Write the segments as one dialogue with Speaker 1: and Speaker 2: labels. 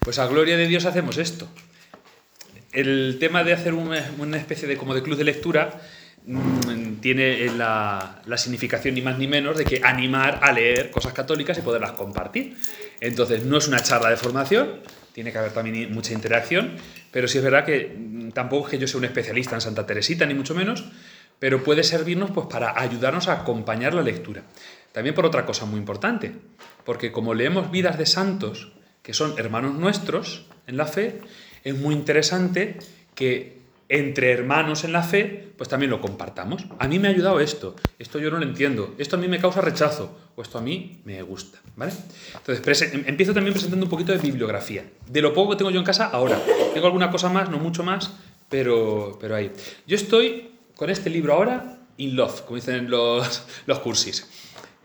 Speaker 1: Pues a gloria de Dios hacemos esto. El tema de hacer una, especie de como de club de lectura mm, tiene la, la significación ni más ni menos de que animar a leer cosas católicas y poderlas compartir. Entonces, no es una charla de formación, tiene que haber también mucha interacción, pero sí es verdad que mm, tampoco es que yo sea un especialista en Santa Teresita, ni mucho menos, pero puede servirnos pues, para ayudarnos a acompañar la lectura. También por otra cosa muy importante, porque como leemos vidas de santos, que son hermanos nuestros en la fe, es muy interesante que entre hermanos en la fe, pues también lo compartamos. A mí me ha ayudado esto, esto yo no lo entiendo, esto a mí me causa rechazo, o esto a mí me gusta, ¿vale? Entonces, em, empiezo también presentando un poquito de bibliografía, de lo poco que tengo yo en casa ahora. Tengo alguna cosa más, no mucho más, pero, pero ahí. Yo estoy con este libro ahora, in love, como dicen los, los cursis.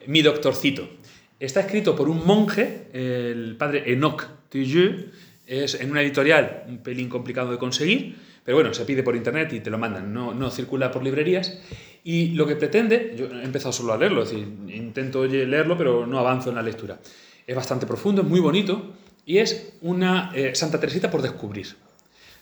Speaker 1: Mi doctorcito. Está escrito por un monje, el padre Enoch Tuyeux, es en una editorial un pelín complicado de conseguir, pero bueno, se pide por internet y te lo mandan, no, no circula por librerías. Y lo que pretende, yo he empezado solo a leerlo, es decir, intento leerlo, pero no avanzo en la lectura. Es bastante profundo, es muy bonito y es una eh, Santa Teresita por descubrir.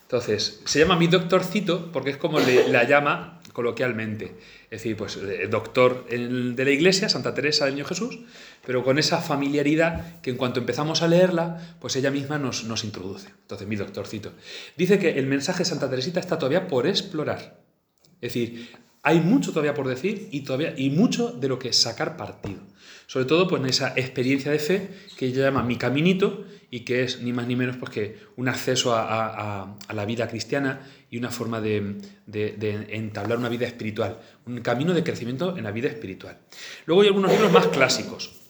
Speaker 1: Entonces, se llama mi doctorcito porque es como le, la llama coloquialmente. Es decir, pues eh, doctor de la Iglesia, Santa Teresa del Niño Jesús, pero con esa familiaridad que en cuanto empezamos a leerla, pues ella misma nos, introduce. Entonces, mi doctorcito. Dice que el mensaje de Santa Teresita está todavía por explorar. Es decir, hay mucho todavía por decir y, todavía, y mucho de lo que sacar partido. Sobre todo pues, en esa experiencia de fe que ella llama mi caminito y que es ni más ni menos pues, que un acceso a, la vida cristiana y una forma de, entablar una vida espiritual, un camino de crecimiento en la vida espiritual. Luego hay algunos libros más clásicos.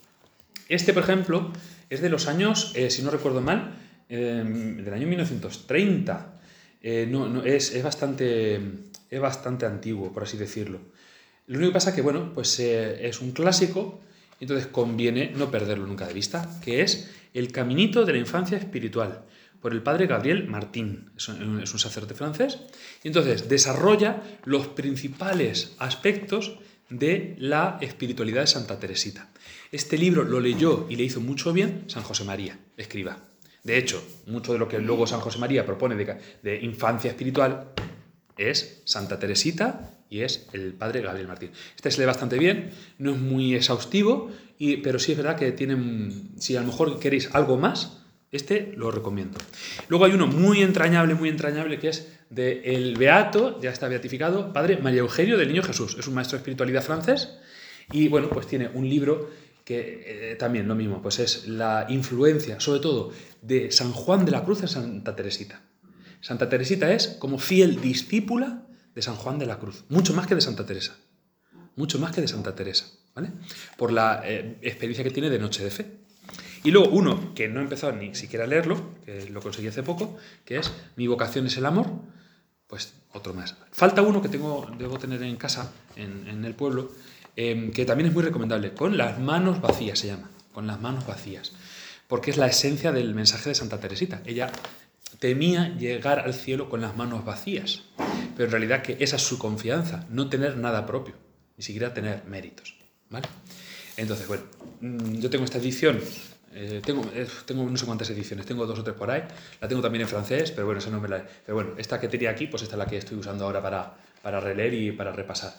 Speaker 1: Este, por ejemplo, es de los años, eh, si no recuerdo mal, em, del año 1930. Eh, no, es, es, bastante, es bastante antiguo, por así decirlo. Lo único que pasa es que, bueno, pues eh, es un clásico entonces conviene no perderlo nunca de vista, que es El Caminito de la Infancia Espiritual, por el padre Gabriel Martín, es un, sacerdote francés, y entonces desarrolla los principales aspectos de la espiritualidad de Santa Teresita. Este libro lo leyó y le hizo mucho bien San José María, escriba. De hecho, mucho de lo que luego San José María propone de, de infancia espiritual es Santa Teresita y es el padre Gabriel Martín. Este se lee bastante bien, no es muy exhaustivo, y, pero sí es verdad que tienen, si a lo mejor queréis algo más, este lo recomiendo. Luego hay uno muy entrañable, muy entrañable, que es de el Beato, ya está beatificado, padre María Eugenio del Niño Jesús. Es un maestro de espiritualidad francés y bueno, pues tiene un libro que eh, también lo mismo, pues es la influencia, sobre todo, de San Juan de la Cruz en Santa Teresita. Santa Teresita es como fiel discípula de San Juan de la Cruz, mucho más que de Santa Teresa, mucho más que de Santa Teresa, ¿vale? Por la eh, experiencia que tiene de Noche de Fe. Y luego uno que no he empezado ni siquiera a leerlo, que lo conseguí hace poco, que es Mi vocación es el amor, pues otro más. Falta uno que tengo, debo tener en casa, en, el pueblo, em, que también es muy recomendable, con las manos vacías se llama, con las manos vacías, porque es la esencia del mensaje de Santa Teresita. Ella temía llegar al cielo con las manos vacías, pero en realidad que esa es su confianza, no tener nada propio, ni siquiera tener méritos. ¿vale? Entonces, bueno, mm, yo tengo esta edición, eh, tengo, eh, tengo no sé cuántas ediciones, tengo dos o tres por ahí, la tengo también en francés, pero bueno, esa no me la... Pero bueno, esta que tenía aquí, pues esta es la que estoy usando ahora para, para releer y para repasar.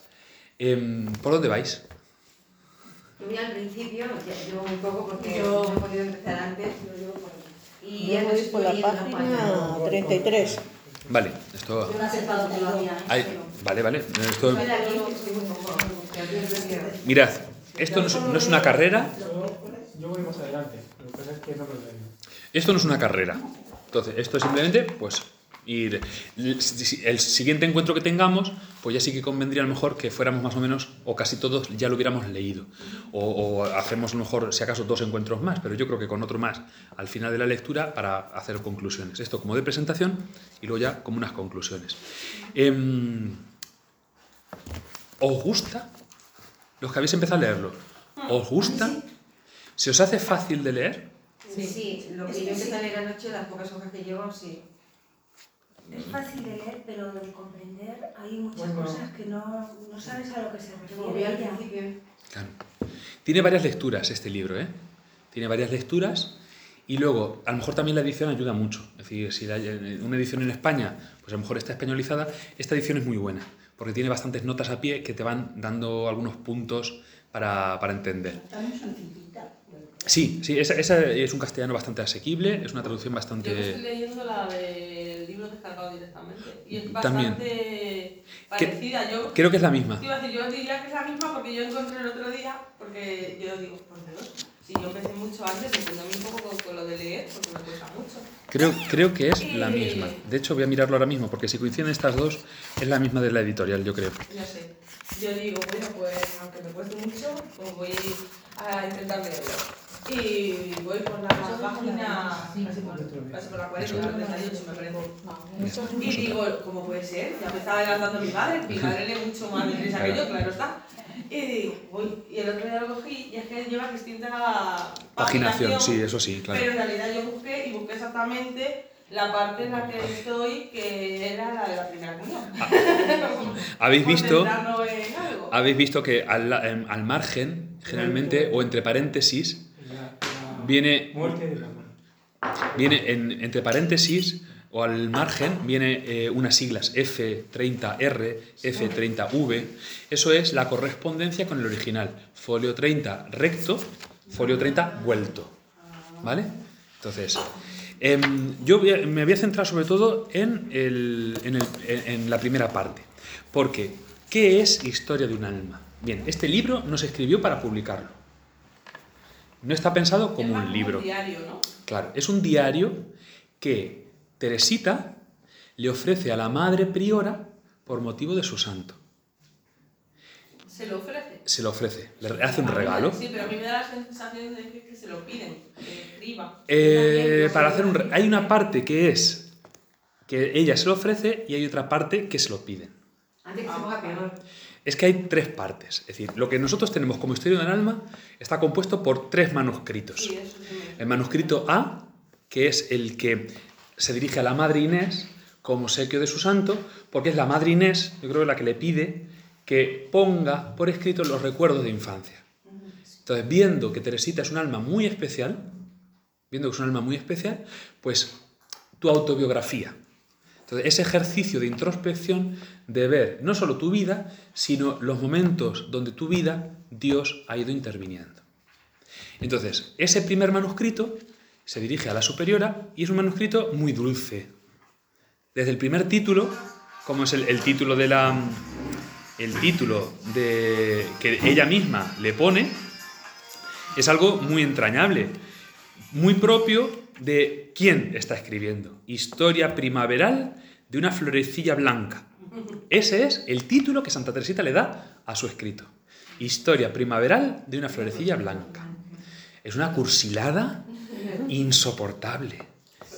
Speaker 1: Em, ¿Por dónde vais?
Speaker 2: Muy al principio, llevo muy poco porque yo... no he podido empezar antes, lo llevo por y ya voy por la página 33.
Speaker 1: Vale, esto. Ahí, vale, vale. Esto... Mirad, esto no es, no es una carrera.
Speaker 3: Yo voy más adelante.
Speaker 1: Esto no es una carrera. Entonces, esto es simplemente, pues, y el siguiente encuentro que tengamos, pues ya sí que convendría a lo mejor que fuéramos más o menos, o casi todos ya lo hubiéramos leído. O, hacemos a lo mejor, si acaso, dos encuentros más, pero yo creo que con otro más al final de la lectura para hacer conclusiones. Esto como de presentación y luego ya como unas conclusiones. Em, ¿Os gusta? Los que habéis empezado a leerlo, ¿os gusta? ¿Se os hace fácil de leer?
Speaker 2: Sí, sí, lo que yo empecé a leer anoche, las pocas hojas que llevo, sí.
Speaker 4: Es fácil de leer, pero de comprender hay muchas cosas que no, no, sabes a lo que se refiere.
Speaker 1: Claro. Tiene varias lecturas este libro, ¿eh? Tiene varias lecturas Y luego, a lo mejor también la edición ayuda mucho. Es decir, si hay una edición en España, pues a lo mejor está españolizada, esta edición es muy buena, porque tiene bastantes notas a pie que te van dando algunos puntos para, para entender. Sí, sí, esa, esa, es un castellano bastante asequible, es una traducción bastante...
Speaker 5: Yo estoy leyendo la libro descargado directamente y es bastante parecida. Yo,
Speaker 1: creo que es la misma.
Speaker 5: yo diría que es la misma porque yo encontré el otro día, porque yo digo, por Dios, si yo empecé mucho antes, entiendo un poco con, lo de leer, porque me cuesta mucho.
Speaker 1: Creo, creo que es la misma. De hecho, voy a mirarlo ahora mismo, porque si coinciden estas dos, es la misma de la editorial, yo creo.
Speaker 5: No sé. Yo digo, bueno, pues aunque me cueste mucho, pues voy a intentar leerlo. Y voy por la página, casi por, la 40, la 38 me parece. Y digo, ¿cómo puede ser? Ya me estaba adelantando mi madre, mi madre lee mucho más deprisa que yo, claro está. Y digo, uy, y el otro día lo cogí y es que lleva distinta
Speaker 1: paginación. sí, eso sí, claro.
Speaker 5: Pero en realidad yo busqué y busqué exactamente la parte en la que estoy, que era la de la primera comunión. Ah.
Speaker 1: ¿Habéis visto? Habéis visto que al, al margen, generalmente, o entre paréntesis, viene, viene entre paréntesis o al margen viene eh, unas siglas F30R, F30V. Eso es la correspondencia con el original. Folio 30 recto, folio 30 vuelto. ¿Vale? Entonces, em, yo me voy a centrar sobre todo en, en la primera parte. Porque, ¿qué es Historia de un alma? Bien, este libro no se escribió para publicarlo. No está pensado como un libro.
Speaker 5: Un diario, ¿no?
Speaker 1: Claro, es un diario que Teresita le ofrece a la madre priora por motivo de su santo.
Speaker 5: ¿Se lo ofrece?
Speaker 1: Se lo ofrece, le hace un regalo.
Speaker 5: Sí, pero a mí me da la sensación de que se lo piden, que escriba.
Speaker 1: Eh, para hacer un hay una parte que es que ella se lo ofrece y hay otra parte que se lo piden.
Speaker 2: Antes que se ponga peor
Speaker 1: es que hay tres partes. Es decir, lo que nosotros tenemos como historia del alma está compuesto por tres manuscritos. El manuscrito A, que es el que se dirige a la Madre Inés como sequio de su santo, porque es la Madre Inés, yo creo, la que le pide que ponga por escrito los recuerdos de infancia. Entonces, viendo que Teresita es un alma muy especial, viendo que es un alma muy especial, pues tu autobiografía, entonces, ese ejercicio de introspección de ver no solo tu vida, sino los momentos donde tu vida Dios ha ido interviniendo. Entonces, ese primer manuscrito se dirige a la superiora y es un manuscrito muy dulce. Desde el primer título, como es el, título de la el título de que ella misma le pone, es algo muy entrañable, muy propio de quién está escribiendo. Historia primaveral de una florecilla blanca. Ese es el título que Santa Teresita le da a su escrito. Historia primaveral de una florecilla blanca. Es una cursilada insoportable.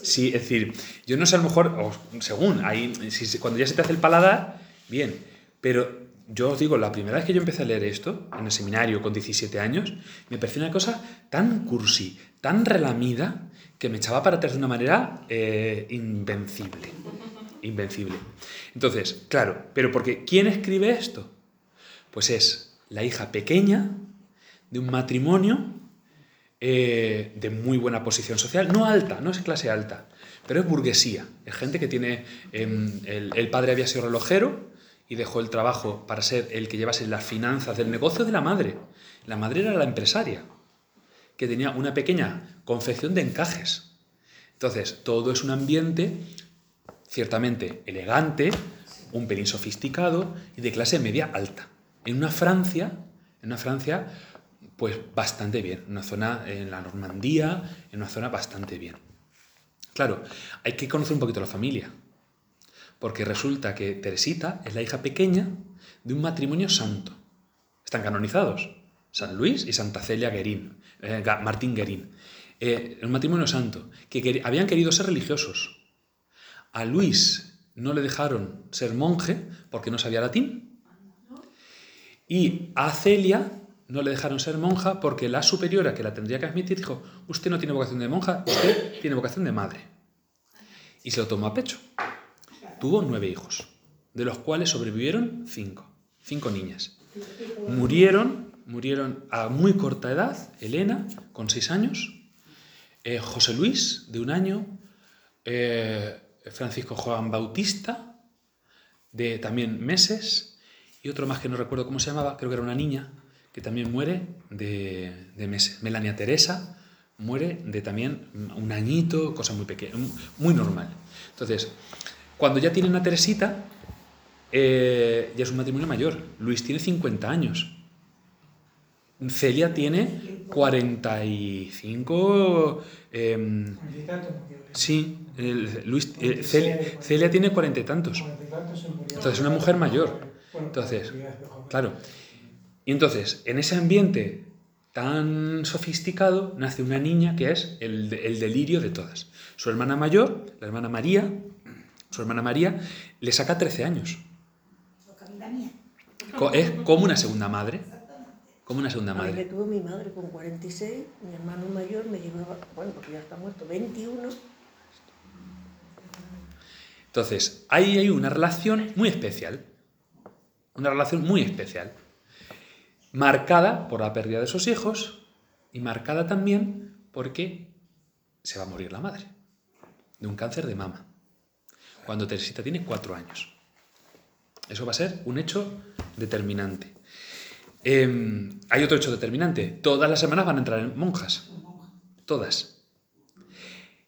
Speaker 1: Sí, es decir, yo no sé a lo mejor, según, ahí, cuando ya se te hace el paladar, bien, pero yo os digo, la primera vez que yo empecé a leer esto, en el seminario con 17 años, me pareció una cosa tan cursi, tan relamida, que me echaba para atrás de una manera eh, invencible. Invencible. Entonces, claro, pero porque ¿quién escribe esto? Pues es la hija pequeña de un matrimonio eh, de muy buena posición social, no alta, no es clase alta, pero es burguesía. Es gente que tiene, em, el, el padre había sido relojero y dejó el trabajo para ser el que llevase las finanzas del negocio de la madre. La madre era la empresaria que tenía una pequeña confección de encajes. Entonces, todo es un ambiente ciertamente elegante, un pelín sofisticado y de clase media alta. En una Francia, en una Francia, pues bastante bien, en una zona en la Normandía, en una zona bastante bien. Claro, hay que conocer un poquito la familia, porque resulta que Teresita es la hija pequeña de un matrimonio santo. Están canonizados, San Luis y Santa Celia Guerín. Eh, Martín Guerín, eh, un matrimonio santo, que habían querido ser religiosos. A Luis no le dejaron ser monje porque no sabía latín. Y a Celia no le dejaron ser monja porque la superiora que la tendría que admitir dijo, usted no tiene vocación de monja, usted tiene vocación de madre. Y se lo tomó a pecho. Tuvo nueve hijos, de los cuales sobrevivieron cinco, cinco niñas. Murieron murieron a muy corta edad, Elena, con seis años, eh, José Luis, de un año, eh, Francisco Juan Bautista, de también meses, y otro más que no recuerdo cómo se llamaba, creo que era una niña, que también muere de, de meses. Melania Teresa muere de también un añito, cosa muy pequeña, muy normal. Entonces, cuando ya tienen a Teresita, eh, ya es un matrimonio mayor. Luis tiene 50 años. Celia tiene 45. Eh, sí, Luis, eh, Celia, tiene cuarenta y tantos. Entonces, es una mujer mayor. Entonces, claro. Y entonces, en ese ambiente tan sofisticado, nace una niña que es el, el delirio de todas. Su hermana mayor, la hermana María, su hermana María, le saca 13 años. Es como una segunda madre. Como una segunda madre.
Speaker 2: Me tuvo mi madre con 46, mi hermano mayor me llevaba, bueno, porque ya está muerto, 21.
Speaker 1: Entonces, ahí hay una relación muy especial. Una relación muy especial. Marcada por la pérdida de sus hijos y marcada también porque se va a morir la madre de un cáncer de mama cuando Teresita tiene cuatro años. Eso va a ser un hecho determinante. Em, hay otro hecho determinante. Todas las semanas van a entrar en monjas. Todas.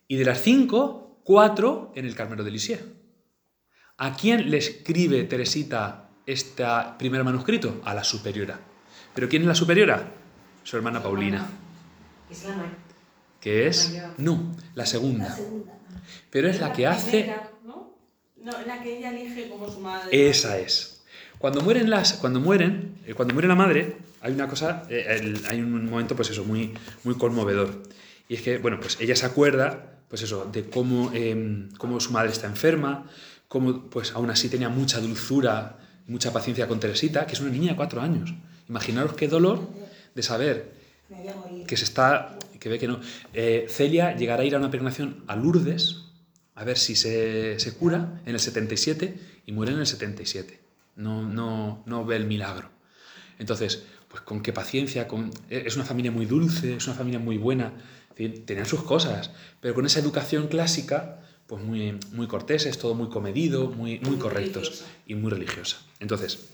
Speaker 1: Y de las cinco, cuatro en el Carmelo de Lisieux. ¿A quién le escribe Teresita este primer manuscrito? A la superiora. ¿Pero quién es la superiora? Su hermana Paulina.
Speaker 2: Es la
Speaker 1: ¿Qué es? No, la segunda. Pero es la que hace...
Speaker 5: No, la que ella elige como su madre.
Speaker 1: Esa es. Cuando mueren las, cuando mueren, eh, cuando muere la madre, hay una cosa, eh, hay un momento, pues eso, muy, muy conmovedor. Y es que, bueno, pues ella se acuerda, pues eso, de cómo, em, cómo su madre está enferma, cómo, pues aún así tenía mucha dulzura, mucha paciencia con Teresita, que es una niña de cuatro años. Imaginaros qué dolor de saber que se está, que ve que no. Eh, Celia llegará a ir a una peregrinación a Lourdes, a ver si se, cura en el 77 y muere en el 77. No, no, no ve el milagro. Entonces, pues con qué paciencia, con, es una familia muy dulce, es una familia muy buena, tenían sus cosas, pero con esa educación clásica, pues muy, muy corteses, todo muy comedido, muy, muy correctos y muy religiosa. Entonces,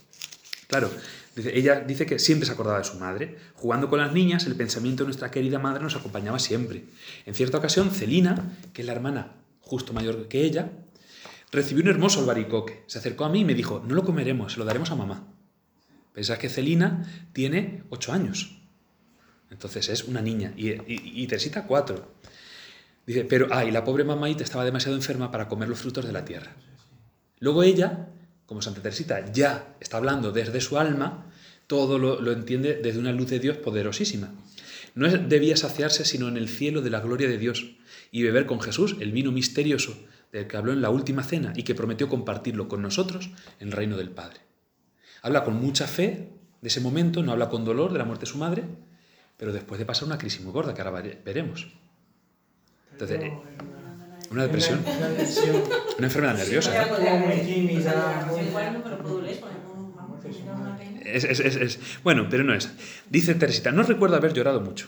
Speaker 1: claro, ella dice que siempre se acordaba de su madre. Jugando con las niñas, el pensamiento de nuestra querida madre nos acompañaba siempre. En cierta ocasión, Celina, que es la hermana justo mayor que ella, recibió un hermoso albaricoque. Se acercó a mí y me dijo, no lo comeremos, se lo daremos a mamá. Pensás que Celina tiene ocho años. Entonces es una niña. Y, y, Teresita cuatro. Dice, pero, ay, la pobre mamaita estaba demasiado enferma para comer los frutos de la tierra. Luego ella, como Santa Teresita ya está hablando desde su alma, todo lo, lo entiende desde una luz de Dios poderosísima. No debía saciarse sino en el cielo de la gloria de Dios y beber con Jesús el vino misterioso del que habló en la última cena y que prometió compartirlo con nosotros en el reino del Padre. Habla con mucha fe de ese momento, no habla con dolor de la muerte de su madre, pero después de pasar una crisis muy gorda que ahora veremos. Entonces, eh, una depresión, una enfermedad nerviosa. Es, bueno, pero no es. Dice Teresita, no recuerdo haber llorado mucho.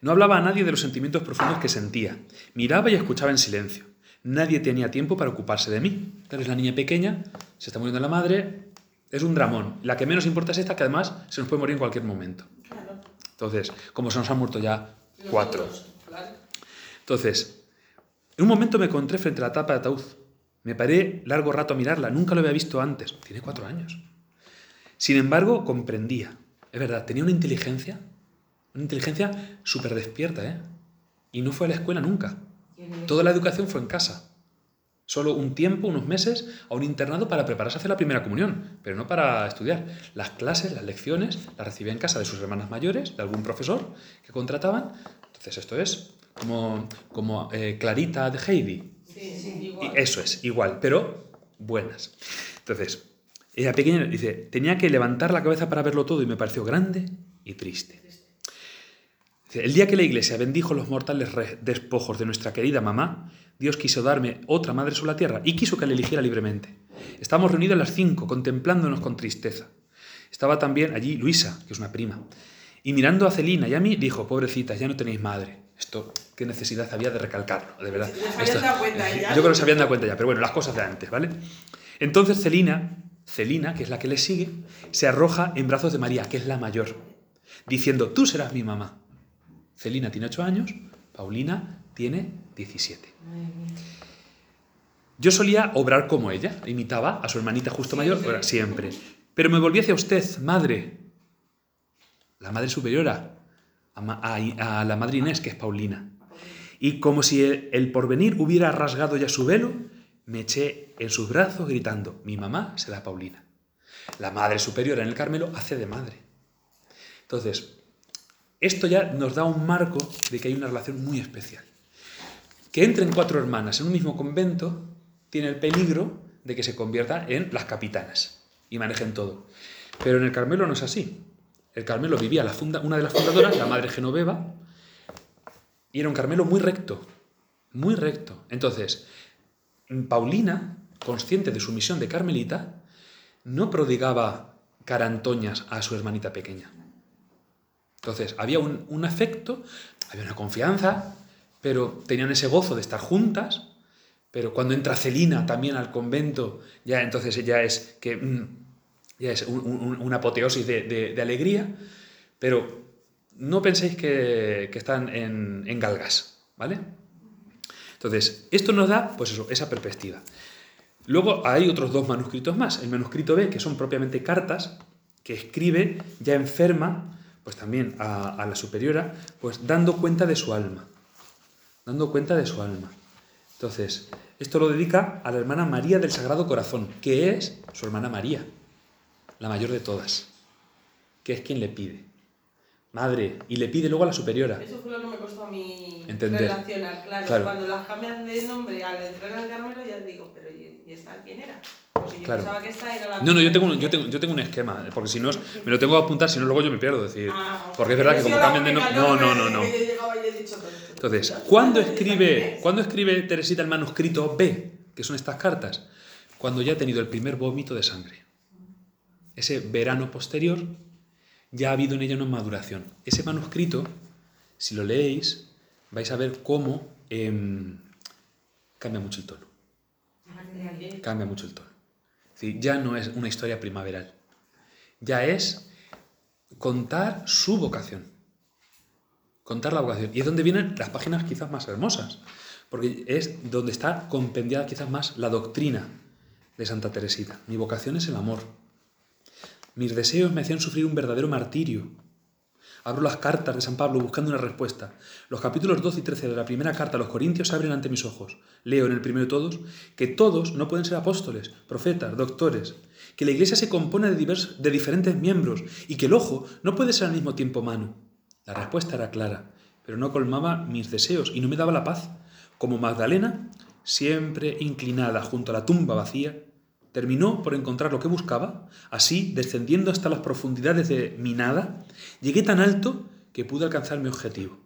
Speaker 1: No hablaba a nadie de los sentimientos profundos que sentía. Miraba y escuchaba en silencio. Nadie tenía tiempo para ocuparse de mí. Eres la niña pequeña, se está muriendo la madre, es un dramón. La que menos importa es esta, que además se nos puede morir en cualquier momento. Entonces, como se nos han muerto ya cuatro. Entonces, en un momento me encontré frente a la tapa de ataúd. Me paré largo rato a mirarla, nunca lo había visto antes. Tiene cuatro años. Sin embargo, comprendía. Es verdad, tenía una inteligencia una inteligencia súper despierta, ¿eh? Y no fue a la escuela nunca. Toda la educación fue en casa. Solo un tiempo, unos meses, a un internado para prepararse a hacer la primera comunión, pero no para estudiar. Las clases, las lecciones, las recibía en casa de sus hermanas mayores, de algún profesor que contrataban. Entonces esto es como, como eh, Clarita de Heidi.
Speaker 5: Sí, sí,
Speaker 1: igual. Y eso es, igual, pero buenas. Entonces, ella pequeña dice, tenía que levantar la cabeza para verlo todo y me pareció grande y triste. El día que la iglesia bendijo los mortales despojos de nuestra querida mamá, Dios quiso darme otra madre sobre la tierra y quiso que la eligiera libremente. Estábamos reunidos las cinco, contemplándonos con tristeza. Estaba también allí Luisa, que es una prima. Y mirando a Celina y a mí, dijo, pobrecitas, ya no tenéis madre. Esto, qué necesidad había de recalcarlo, de verdad.
Speaker 5: cuenta ya.
Speaker 1: Yo creo que se habían dado cuenta ya, pero bueno, las cosas de antes, ¿vale? Entonces Celina, Celina, que es la que le sigue, se arroja en brazos de María, que es la mayor, diciendo, tú serás mi mamá. Celina tiene 8 años, Paulina tiene 17. Yo solía obrar como ella, imitaba a su hermanita justo mayor, siempre. Pero me volví hacia usted, madre, la madre superiora, a, la madre Inés, que es Paulina. Y como si el, porvenir hubiera rasgado ya su velo, me eché en sus brazos gritando, mi mamá será Paulina. La madre superiora en el Carmelo hace de madre. Entonces, esto ya nos da un marco de que hay una relación muy especial. Que entren cuatro hermanas en un mismo convento tiene el peligro de que se convierta en las capitanas y manejen todo. Pero en el Carmelo no es así. El Carmelo vivía la funda, una de las fundadoras, la madre Genoveva, y era un Carmelo muy recto, muy recto. Entonces, Paulina, consciente de su misión de carmelita, no prodigaba carantoñas a su hermanita pequeña. Entonces, había un, un afecto, había una confianza, pero tenían ese gozo de estar juntas, pero cuando entra Celina también al convento, ya entonces ya es que mm, ya es una apoteosis de, alegría, pero no penséis que, están en, galgas, ¿vale? Entonces, esto nos da, pues eso, esa perspectiva. Luego hay otros dos manuscritos más. El manuscrito B, que son propiamente cartas, que escribe ya enferma, pues también a, la superiora, pues dando cuenta de su alma. Dando cuenta de su alma. Entonces, esto lo dedica a la hermana María del Sagrado Corazón, que es su hermana María la mayor de todas, que es quien le pide. Madre, y le pide luego a la superiora.
Speaker 5: Eso fue lo que me costó a mí
Speaker 1: Entender.
Speaker 5: relacionar, claro. Cuando las cambian de nombre al entrar al Carmelo, ya digo, pero ¿y esta quién era? Pues yo pensaba que esta era la.
Speaker 1: No, no, yo tengo, un, yo, tengo, yo tengo un esquema, porque si no, me lo tengo que apuntar, si no, luego yo me pierdo. Decir, ah, porque es verdad que como cambian de nombre. No, no, no. no. Entonces, ¿cuándo escribe, ¿cuándo escribe Teresita el manuscrito B, que son estas cartas? Cuando ya ha tenido el primer vómito de sangre ese verano posterior, ya ha habido en ella una maduración. Ese manuscrito, si lo leéis, vais a ver cómo em, cambia mucho el tono. Cambia mucho el tono. ya no es una historia primaveral. Ya es contar su vocación. Contar la vocación. Y es donde vienen las páginas quizás más hermosas. Porque es donde está compendiada quizás más la doctrina de Santa Teresita. Mi vocación es el amor. Mis deseos me hacían sufrir un verdadero martirio. Abro las cartas de San Pablo buscando una respuesta. Los capítulos 12 y 13 de la primera carta a los Corintios se abren ante mis ojos. Leo en el primero de todos que todos no pueden ser apóstoles, profetas, doctores, que la iglesia se compone de, de diferentes miembros y que el ojo no puede ser al mismo tiempo mano. La respuesta era clara, pero no colmaba mis deseos y no me daba la paz. Como Magdalena, siempre inclinada junto a la tumba vacía, terminó por encontrar lo que buscaba, así, descendiendo hasta las profundidades de mi nada, llegué tan alto que pude alcanzar mi objetivo.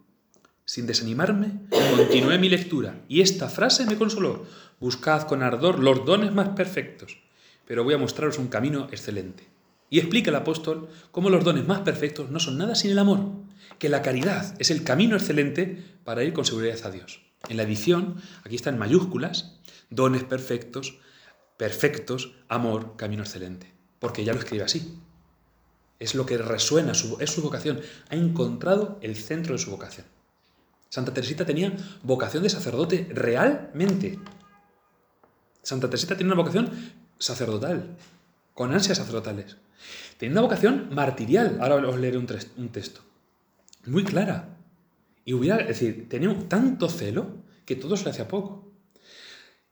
Speaker 1: Sin desanimarme, continué mi lectura y esta frase me consoló. Buscad con ardor los dones más perfectos, pero voy a mostraros un camino excelente. Y explica el apóstol cómo los dones más perfectos no son nada sin el amor, que la caridad es el camino excelente para ir con seguridad a Dios. En la edición, aquí está en mayúsculas, dones perfectos, perfectos, amor, camino excelente. Porque ella lo escribe así. Es lo que resuena, es su vocación. Ha encontrado el centro de su vocación. Santa Teresita tenía vocación de sacerdote realmente. Santa Teresita tiene una vocación sacerdotal, con ansias sacerdotales. Tenía una vocación martirial. Ahora os leeré un, un texto. Muy clara. Y hubiera, es decir, tenía tanto celo que todo se le hacía poco.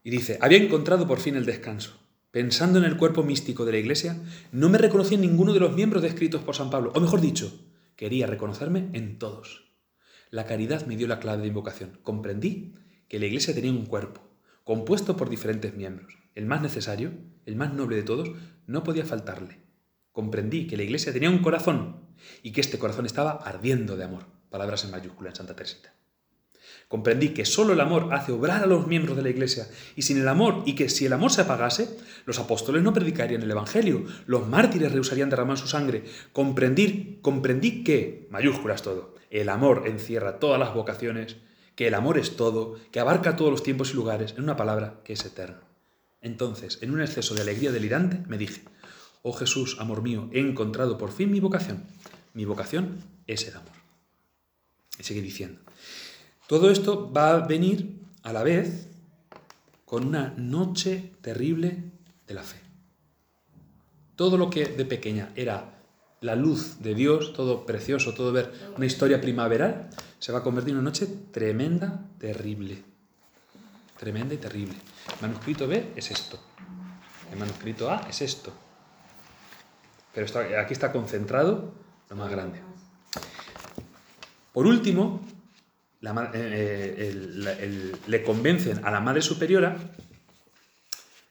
Speaker 1: Y dice, había encontrado por fin el descanso. Pensando en el cuerpo místico de la Iglesia, no me reconocí en ninguno de los miembros descritos por San Pablo, o mejor dicho, quería reconocerme en todos. La caridad me dio la clave de invocación. Comprendí que la Iglesia tenía un cuerpo, compuesto por diferentes miembros. El más necesario, el más noble de todos, no podía faltarle. Comprendí que la Iglesia tenía un corazón y que este corazón estaba ardiendo de amor. Palabras en mayúscula en Santa Teresita. Comprendí que solo el amor hace obrar a los miembros de la Iglesia y sin el amor, y que si el amor se apagase, los apóstoles no predicarían el Evangelio, los mártires rehusarían derramar su sangre. Comprendí, comprendí que, mayúsculas todo, el amor encierra todas las vocaciones, que el amor es todo, que abarca todos los tiempos y lugares, en una palabra que es eterno. Entonces, en un exceso de alegría delirante, me dije, oh Jesús, amor mío, he encontrado por fin mi vocación. Mi vocación es el amor. Y sigue diciendo. Todo esto va a venir a la vez con una noche terrible de la fe. Todo lo que de pequeña era la luz de Dios, todo precioso, todo ver una historia primaveral, se va a convertir en una noche tremenda, terrible. Tremenda y terrible. El manuscrito B es esto. El manuscrito A es esto. Pero aquí está concentrado lo más grande. Por último, eh, le convencen a la Madre Superiora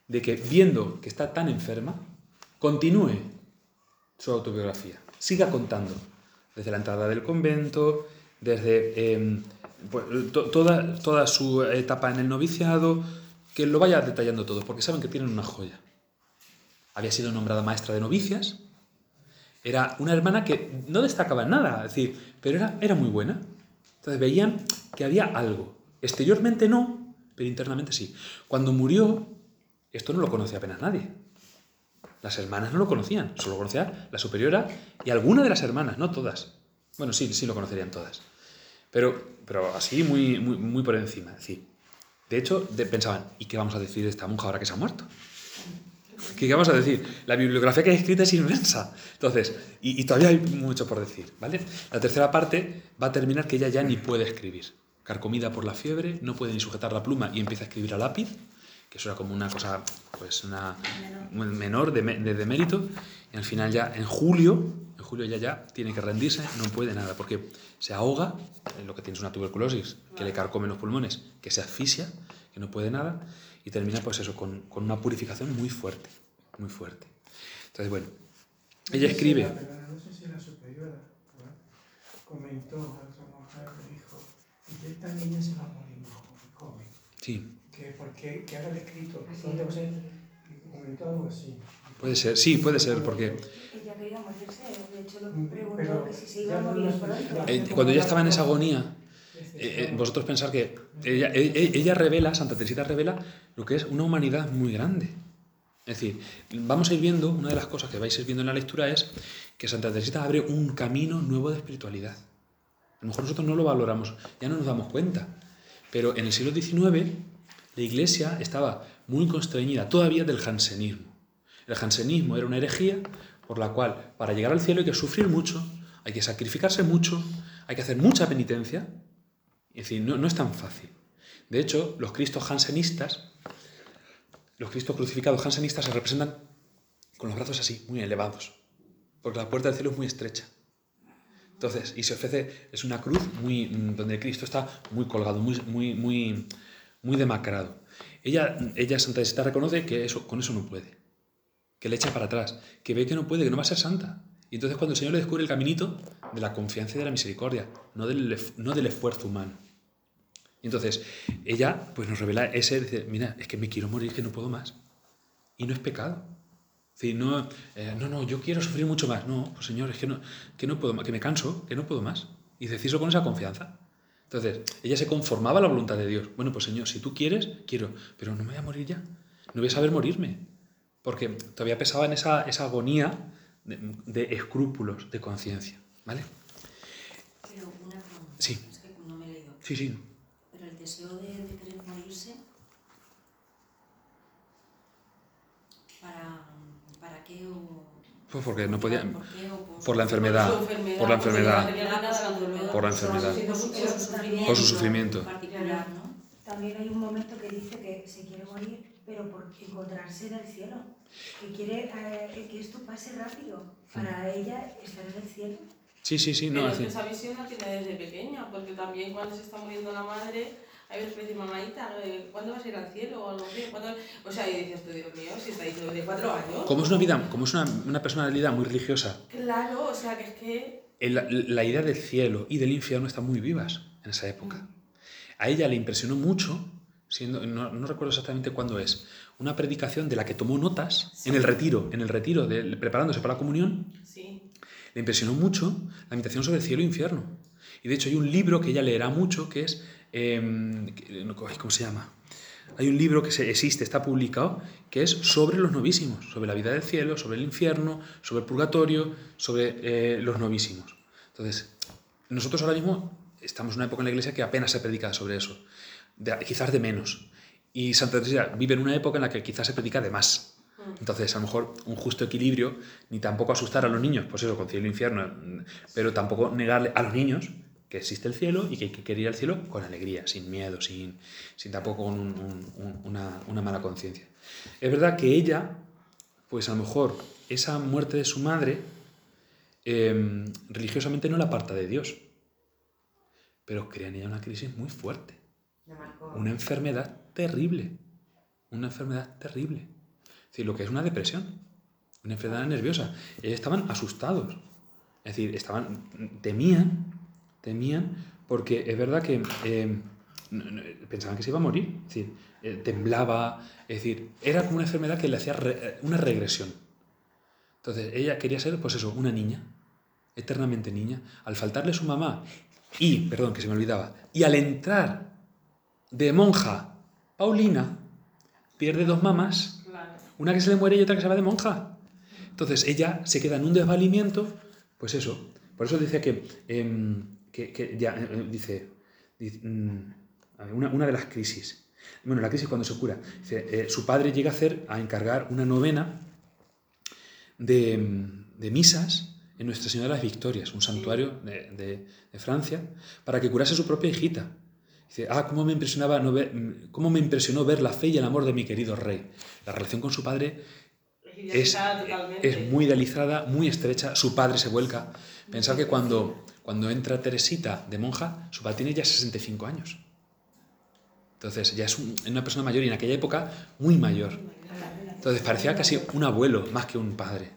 Speaker 1: de que viendo que está tan enferma, continúe su autobiografía, siga contando, desde la entrada del convento, desde em, pues, toda, toda su etapa en el noviciado, que lo vaya detallando todo, porque saben que tienen una joya. Había sido nombrada maestra de novicias, era una hermana que no destacaba en nada, es decir, pero era, era muy buena. Entonces veían que había algo. Exteriormente no, pero internamente sí. Cuando murió, esto no lo conocía apenas nadie. Las hermanas no lo conocían, solo conocía la superiora y alguna de las hermanas, no todas. Bueno, sí, sí lo conocerían todas. Pero, pero así muy, muy, muy por encima. de hecho, pensaban, ¿y qué vamos a decir de esta monja ahora que se ha muerto? ¿Qué vamos a decir? La bibliografía que hay escrita es inmensa. Entonces, y, todavía hay mucho por decir, ¿vale? La tercera parte va a terminar que ella ya ni puede escribir. Carcomida por la fiebre, no puede ni sujetar la pluma y empieza a escribir a lápiz, que eso era como una cosa, pues, una menor de, de, mérito. Y al final ya, en julio, en julio ya ya tiene que rendirse, no puede nada, porque se ahoga, lo que tiene es una tuberculosis, que le carcome los pulmones, que se asfixia, que no puede nada, y termina pues eso, con, con una purificación muy fuerte, muy fuerte. Entonces, bueno, ella escribe...
Speaker 3: no sé si la superiora comentó a otra mujer que dijo, y esta niña se va a morir joven.
Speaker 1: Sí.
Speaker 3: Que porque que haga escrito, ¿dónde va comentó algo así.
Speaker 1: Puede ser, sí, puede ser, porque...
Speaker 4: Ella quería morirse, de hecho lo preguntó que si se iba a morir pronto.
Speaker 1: Eh, cuando ella estaba en esa agonía, eh, eh, vosotros pensar que ella, e, ella, revela, Santa Teresita revela lo que es una humanidad muy grande. Es decir, vamos a ir viendo, una de las cosas que vais a ir viendo en la lectura es que Santa Teresita abre un camino nuevo de espiritualidad. A lo mejor nosotros no lo valoramos, ya no nos damos cuenta. Pero en el siglo XIX la Iglesia estaba muy constreñida todavía del jansenismo. El jansenismo era una herejía por la cual para llegar al cielo hay que sufrir mucho, hay que sacrificarse mucho, hay que hacer mucha penitencia, es decir, no, es tan fácil. De hecho, los cristos jansenistas, los cristos crucificados jansenistas se representan con los brazos así, muy elevados, porque la puerta del cielo es muy estrecha. Entonces, y se ofrece, es una cruz muy, donde Cristo está muy colgado, muy, muy, muy, muy demacrado. Ella, ella, Santa Teresita, reconoce que eso, con eso no puede, que le echa para atrás, que ve que no puede, que no va a ser santa. Y entonces cuando el Señor le descubre el caminito de la confianza y de la misericordia, no del, no del esfuerzo humano. Y entonces ella pues nos revela ese, mira, es que me quiero morir, que no puedo más. Y no es pecado. No, eh, no, no, yo quiero sufrir mucho más. No, pues Señor, es que no, que no puedo que me canso, que no puedo más. Y decirlo con esa confianza. Entonces, ella se conformaba a la voluntad de Dios. Bueno, pues Señor, si tú quieres, quiero, pero no me voy a morir ya. No voy a saber morirme. Porque todavía pesaba en esa, esa agonía de, escrúpulos de conciencia. ¿Vale?
Speaker 6: Pero una pregunta.
Speaker 1: Sí.
Speaker 6: Es que no me he leído.
Speaker 1: Sí, sí.
Speaker 6: Pero el deseo de, de querer morirse, ¿para, para qué o...?
Speaker 1: Pues porque no podía.
Speaker 6: ¿Por, qué, o por,
Speaker 1: por la enfermedad. Por la enfermedad. Por la enfermedad. Por su sufrimiento.
Speaker 6: Particular, ¿no?
Speaker 4: También hay un momento que dice que se quiere morir, pero por encontrarse en el cielo que quiere eh, que esto pase rápido para ella estar en el cielo.
Speaker 1: Sí, sí, sí. No,
Speaker 5: Pero esa visión la tiene desde pequeña, porque también cuando se está muriendo la madre, hay veces que dice, mamadita, eh, ¿cuándo vas a ir al cielo o algo así? O sea, y dices tú, Dios mío, si está diciendo de cuatro años.
Speaker 1: Como es una vida, como es una, una personalidad muy religiosa.
Speaker 5: Claro, o sea, que es que...
Speaker 1: La, la idea del cielo y del infierno están muy vivas en esa época. A ella le impresionó mucho, siendo, no, no recuerdo exactamente cuándo es, una predicación de la que tomó notas en el retiro, en el retiro, de, preparándose para la comunión.
Speaker 5: Sí.
Speaker 1: Le impresionó mucho la meditación sobre el cielo e infierno. Y de hecho hay un libro que ella leerá mucho que es... Em, ¿Cómo se llama? Hay un libro que existe, está publicado, que es sobre los novísimos, sobre la vida del cielo, sobre el infierno, sobre el purgatorio, sobre eh, los novísimos. Entonces, nosotros ahora mismo estamos en una época en la iglesia que apenas se predica sobre eso, quizás de menos. Y Santa Teresa vive en una época en la que quizás se predica de más. Mm. Entonces, a lo mejor un justo equilibrio, ni tampoco asustar a los niños, pues eso, con cielo e infierno, pero tampoco negarle a los niños que existe el cielo y que hay que querer ir al cielo con alegría, sin miedo, sin, sin tampoco una, una, mala conciencia. Es verdad que ella, pues a lo mejor esa muerte de su madre, em, religiosamente no la aparta de Dios, pero crea en ella una crisis muy fuerte, una enfermedad terrible, una enfermedad terrible. Es decir, lo que es una depresión, una enfermedad nerviosa. Ellos estaban asustados, es decir, estaban, temían temían porque es verdad que eh, pensaban que se iba a morir, es decir, eh, temblaba, es decir, era como una enfermedad que le hacía eh, una regresión. Entonces, ella quería ser, pues eso, una niña, eternamente niña. Al faltarle su mamá y, perdón, que se me olvidaba, y al entrar de monja, Paulina pierde dos mamás, una que se le muere y otra que se va de monja. Entonces, ella se queda en un desvalimiento, pues eso. Por eso decía que em, que, ya eh, dice, mm, una, de las crisis. Bueno, la crisis cuando se cura. Eh, su padre llega a hacer, a encargar una novena de, misas en Nuestra Señora de las Victorias, un santuario de, Francia, para que curase su propia hijita. Dice, ah, cómo me, impresionaba no ver, cómo me impresionó ver la fe y el amor de mi querido rey. La relación con su padre es, es, muy idealizada, muy estrecha. Su padre se vuelca. Pensar que cuando cuando entra Teresita de monja, su padre tiene ya 65 años. Entonces ya es una persona mayor y en aquella época muy mayor. Entonces parecía casi un abuelo más que un padre.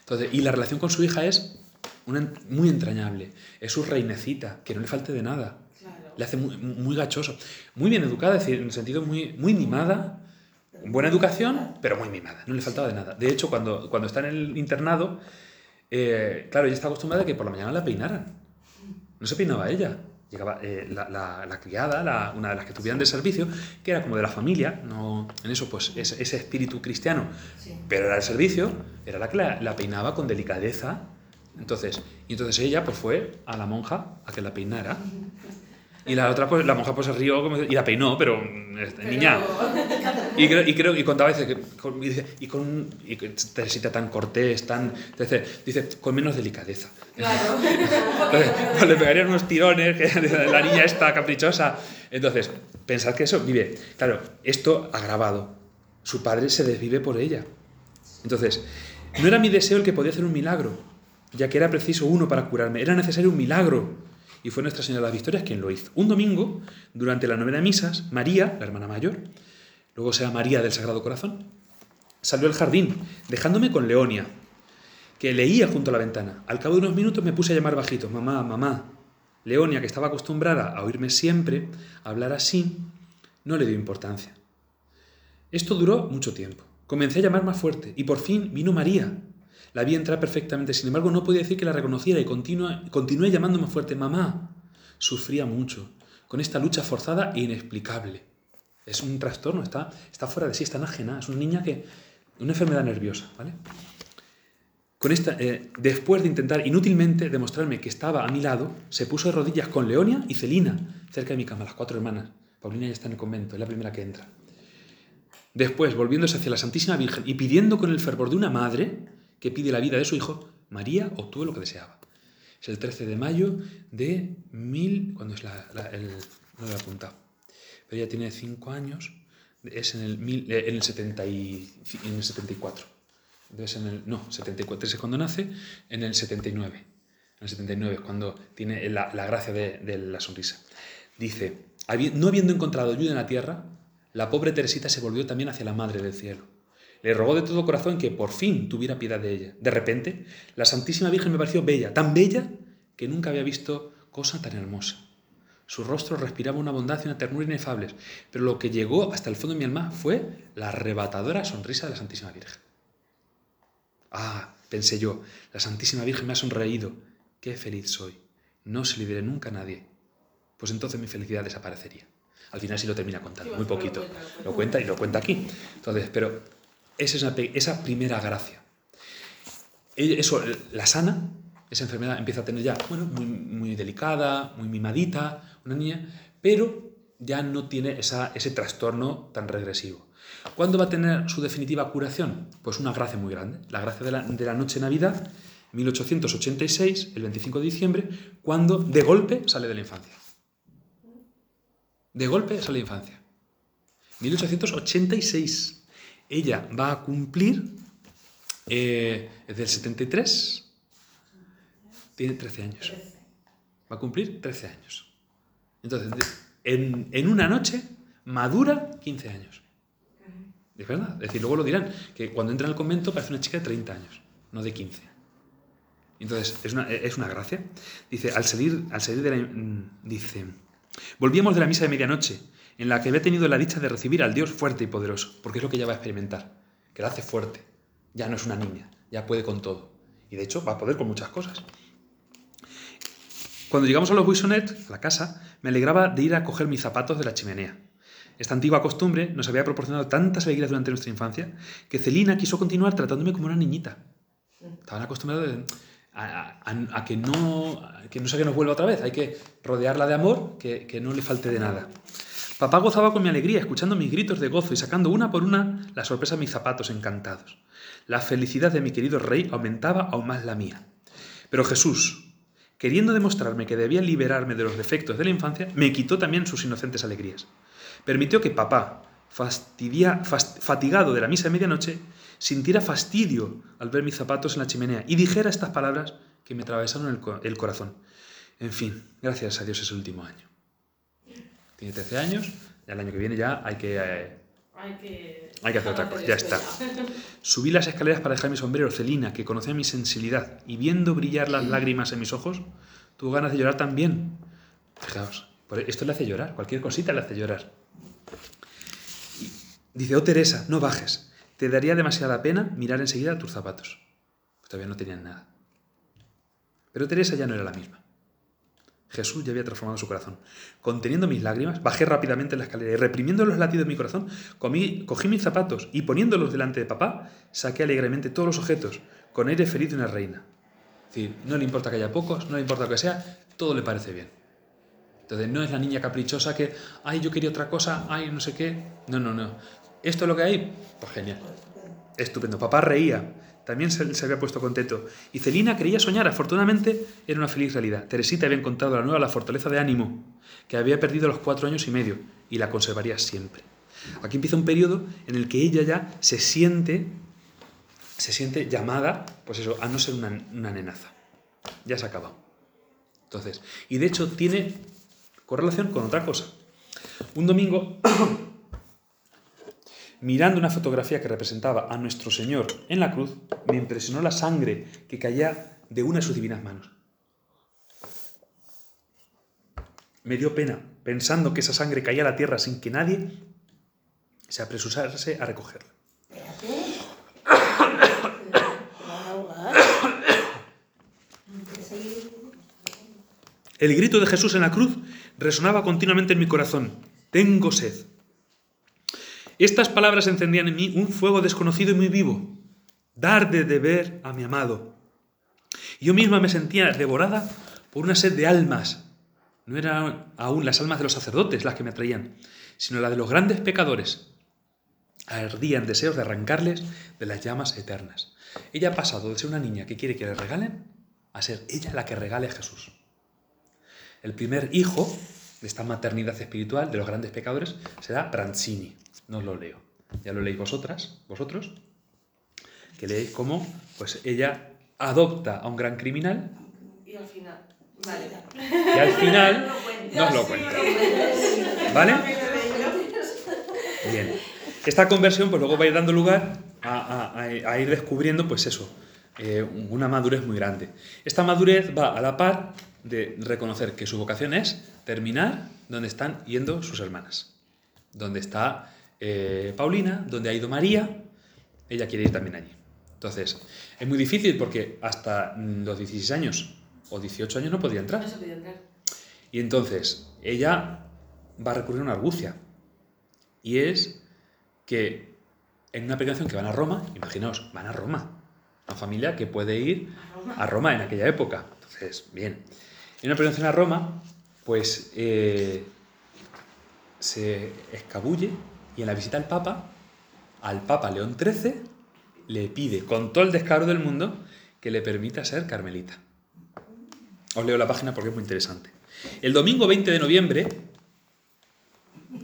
Speaker 1: Entonces, y la relación con su hija es muy entrañable. Es su reinecita, que no le falte de nada. Le hace muy, gachoso. Muy bien educada, es decir, en el sentido muy, muy mimada. Buena educación, pero muy mimada. No le faltaba de nada. De hecho, cuando, cuando está en el internado, eh, claro, ella está acostumbrada a que por la mañana la peinaran. No se peinaba ella. Llegaba eh, la, criada, una de las que tuvieran de servicio, que era como de la familia, no, en eso pues ese, espíritu cristiano, pero era el servicio, era la que la, peinaba con delicadeza. Entonces, y entonces ella pues fue a la monja a que la peinara. Y la otra, pues la monja pues se rió como, y la peinó, pero, este, niña. Y creo, y creo, y contaba veces que, y, dice, y con y Teresita tan cortés, tan, dice, dice, con menos delicadeza. Claro. Entonces, pues le pegarían unos tirones, que la niña está caprichosa. Entonces, pensad que eso vive, claro, esto agravado. Su padre se desvive por ella. Entonces, no era mi deseo el que podía hacer un milagro, ya que era preciso uno para curarme, era necesario un milagro y fue Nuestra Señora de las Victorias quien lo hizo. Un domingo, durante la novena misas, María, la hermana mayor, luego sea María del Sagrado Corazón, salió al jardín, dejándome con Leonia, que leía junto a la ventana. Al cabo de unos minutos me puse a llamar bajito, mamá, mamá. Leonia, que estaba acostumbrada a oírme siempre hablar así, no le dio importancia. Esto duró mucho tiempo. Comencé a llamar más fuerte y por fin vino María, la vi entrar perfectamente, sin embargo no podía decir que la reconociera y continué llamándome fuerte, mamá. Sufría mucho, con esta lucha forzada e inexplicable. Es un trastorno, está, está fuera de sí, está enajena, es una niña que... una enfermedad nerviosa, ¿vale? Con esta, eh, después de intentar inútilmente demostrarme que estaba a mi lado, se puso de rodillas con Leonia y Celina, cerca de mi cama, las cuatro hermanas. Paulina ya está en el convento, es la primera que entra. Después, volviéndose hacia la Santísima Virgen y pidiendo con el fervor de una madre, que pide la vida de su hijo, María obtuvo lo que deseaba. Es el 13 de mayo de mil... ¿Cuándo es la, el, no lo he apuntado. Pero ella tiene 5 años, es en el, mil, eh, en, el 70 y, en el 74. Entonces en el, no, 74 es cuando nace, en el 79. En el 79 cuando tiene la, la gracia de la sonrisa. Dice, no habiendo encontrado ayuda en la tierra, la pobre Teresita se volvió también hacia la Madre del Cielo le rogó de todo corazón que por fin tuviera piedad de ella. De repente, la Santísima Virgen me pareció bella, tan bella que nunca había visto cosa tan hermosa. Su rostro respiraba una bondad y una ternura inefables, pero lo que llegó hasta el fondo de mi alma fue la arrebatadora sonrisa de la Santísima Virgen. Ah, pensé yo, la Santísima Virgen me ha sonreído, qué feliz soy. no se le diré nunca a nadie, pues entonces mi felicidad desaparecería. Al final sí lo termina contando, muy poquito. Lo cuenta y lo cuenta aquí. Entonces, pero esa es esa primera gracia. Eso la sana, esa enfermedad empieza a tener ya, bueno, muy, muy delicada, muy mimadita, una niña, pero ya no tiene esa, ese trastorno tan regresivo. ¿Cuándo va a tener su definitiva curación? Pues una gracia muy grande, la gracia de la, de la noche Navidad, 1886, el 25 de diciembre, cuando de golpe sale de la infancia. De golpe sale de la infancia. 1886. Ella va a cumplir, eh, es del 73, tiene 13 años. Va a cumplir 13 años. Entonces, en, en una noche madura 15 años. Es verdad. Es decir, luego lo dirán, que cuando entra en el convento parece una chica de 30 años, no de 15. Entonces, es una, es una gracia. Dice, al salir, al salir de la... Mm, dice, volvíamos de la misa de medianoche, en la que había tenido la dicha de recibir al Dios fuerte y poderoso, porque es lo que ella va a experimentar, que la hace fuerte. Ya no es una niña, ya puede con todo. Y de hecho va a poder con muchas cosas. Cuando llegamos a los Buissonnet, a la casa, me alegraba de ir a coger mis zapatos de la chimenea. Esta antigua costumbre nos había proporcionado tantas alegrías durante nuestra infancia que Celina quiso continuar tratándome como una niñita. Estaban acostumbrados a, que, no, que no sé que nos vuelva otra vez. Hay que rodearla de amor, que no le falte de nada. Papá gozaba con mi alegría, escuchando mis gritos de gozo y sacando una por una la sorpresa de mis zapatos encantados. La felicidad de mi querido rey aumentaba aún más la mía. Pero Jesús, queriendo demostrarme que debía liberarme de los defectos de la infancia, me quitó también sus inocentes alegrías permitió que papá, fastidia, fatigado de la misa de medianoche, sintiera fastidio al ver mis zapatos en la chimenea y dijera estas palabras que me atravesaron el, corazón. En fin, gracias a Dios es el último año. Tiene 13 años, ya el año que viene ya hay que...
Speaker 5: Eh, hay que,
Speaker 1: hay que hacer otra cosa, ya está. Subí las escaleras para dejar mi sombrero, Celina, que conocía mi sensibilidad, y viendo brillar las lágrimas en mis ojos, tuvo ganas de llorar también. Fijaos, esto le hace llorar, cualquier cosita le hace llorar. Dice, oh Teresa, no bajes. Te daría demasiada pena mirar enseguida tus zapatos. Pues todavía no tenían nada. Pero Teresa ya no era la misma. Jesús ya había transformado su corazón. Conteniendo mis lágrimas, bajé rápidamente la escalera y reprimiendo los latidos de mi corazón, cogí mis zapatos y poniéndolos delante de papá, saqué alegremente todos los objetos, con aire feliz de una reina. Es decir, no le importa que haya pocos, no le importa que sea, todo le parece bien. Entonces no es la niña caprichosa que, ay, yo quería otra cosa, ay, no sé qué. No, no, no. ¿Esto es lo que hay? Pues genial. Estupendo. Papá reía. También se, había puesto contento. Y Celina creía soñar. Afortunadamente era una feliz realidad. Teresita había encontrado la nueva la fortaleza de ánimo que había perdido a los cuatro años y medio y la conservaría siempre. Aquí empieza un periodo en el que ella ya se siente, se siente llamada, pues eso, a no ser una, una nenaza. Ya se ha acabado. Entonces, y de hecho tiene correlación con otra cosa. Un domingo mirando una fotografía que representaba a nuestro Señor en la cruz, me impresionó la sangre que caía de una de sus divinas manos. Me dio pena, pensando que esa sangre caía a la tierra sin que nadie se apresurase a recogerla. El grito de Jesús en la cruz resonaba continuamente en mi corazón. Tengo sed. Estas palabras encendían en mí un fuego desconocido y muy vivo. Dar de beber a mi amado. Yo misma me sentía devorada por una sed de almas. No eran aún las almas de los sacerdotes las que me atraían, sino las de los grandes pecadores. Ardían deseos de arrancarles de las llamas eternas. Ella ha pasado de ser una niña que quiere que le regalen a ser ella la que regale a Jesús. El primer hijo de esta maternidad espiritual de los grandes pecadores será Branzini no os lo leo. Ya lo leéis vosotras, vosotros, que leéis cómo pues ella adopta a un gran criminal.
Speaker 5: Y al final, vale.
Speaker 1: Y al final no os lo cuento. ¿Vale? Bien. Esta conversión pues luego va a ir dando lugar a, ir descubriendo pues eso, eh, una madurez muy grande. Esta madurez va a la par de reconocer que su vocación es terminar donde están yendo sus hermanas, donde está eh, Paulina, donde ha ido María, ella quiere ir también allí. Entonces, es muy difícil porque hasta los 16 años o 18 años no podía entrar.
Speaker 5: No se podía entrar.
Speaker 1: Y entonces ella va a recurrir a una argucia. Y es que en una peregrinación que van a Roma, imaginaos, van a Roma. Una familia que puede ir a Roma en aquella época. Entonces, bien. En una peregrinación a Roma, pues eh, se escabulle y en la visita al Papa, al Papa León XIII, le pide con todo el descaro del mundo que le permita ser carmelita. Os leo la página porque es muy interesante. El domingo 20 de noviembre,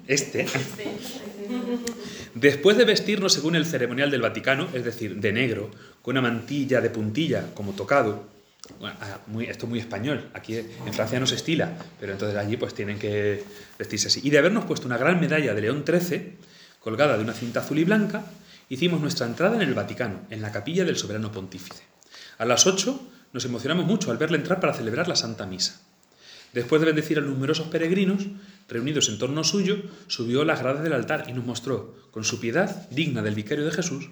Speaker 1: este, después de vestirnos según el ceremonial del Vaticano, es decir, de negro, con una mantilla de puntilla como tocado, bueno, ah, muy, esto es muy español, aquí en Francia no se estila, pero entonces allí pues tienen que vestirse así. Y de habernos puesto una gran medalla de León XIII, colgada de una cinta azul y blanca, hicimos nuestra entrada en el Vaticano, en la capilla del soberano pontífice. A las 8 nos emocionamos mucho al verle entrar para celebrar la Santa Misa. Después de bendecir a numerosos peregrinos reunidos en torno suyo, subió a las gradas del altar y nos mostró, con su piedad digna del vicario de Jesús,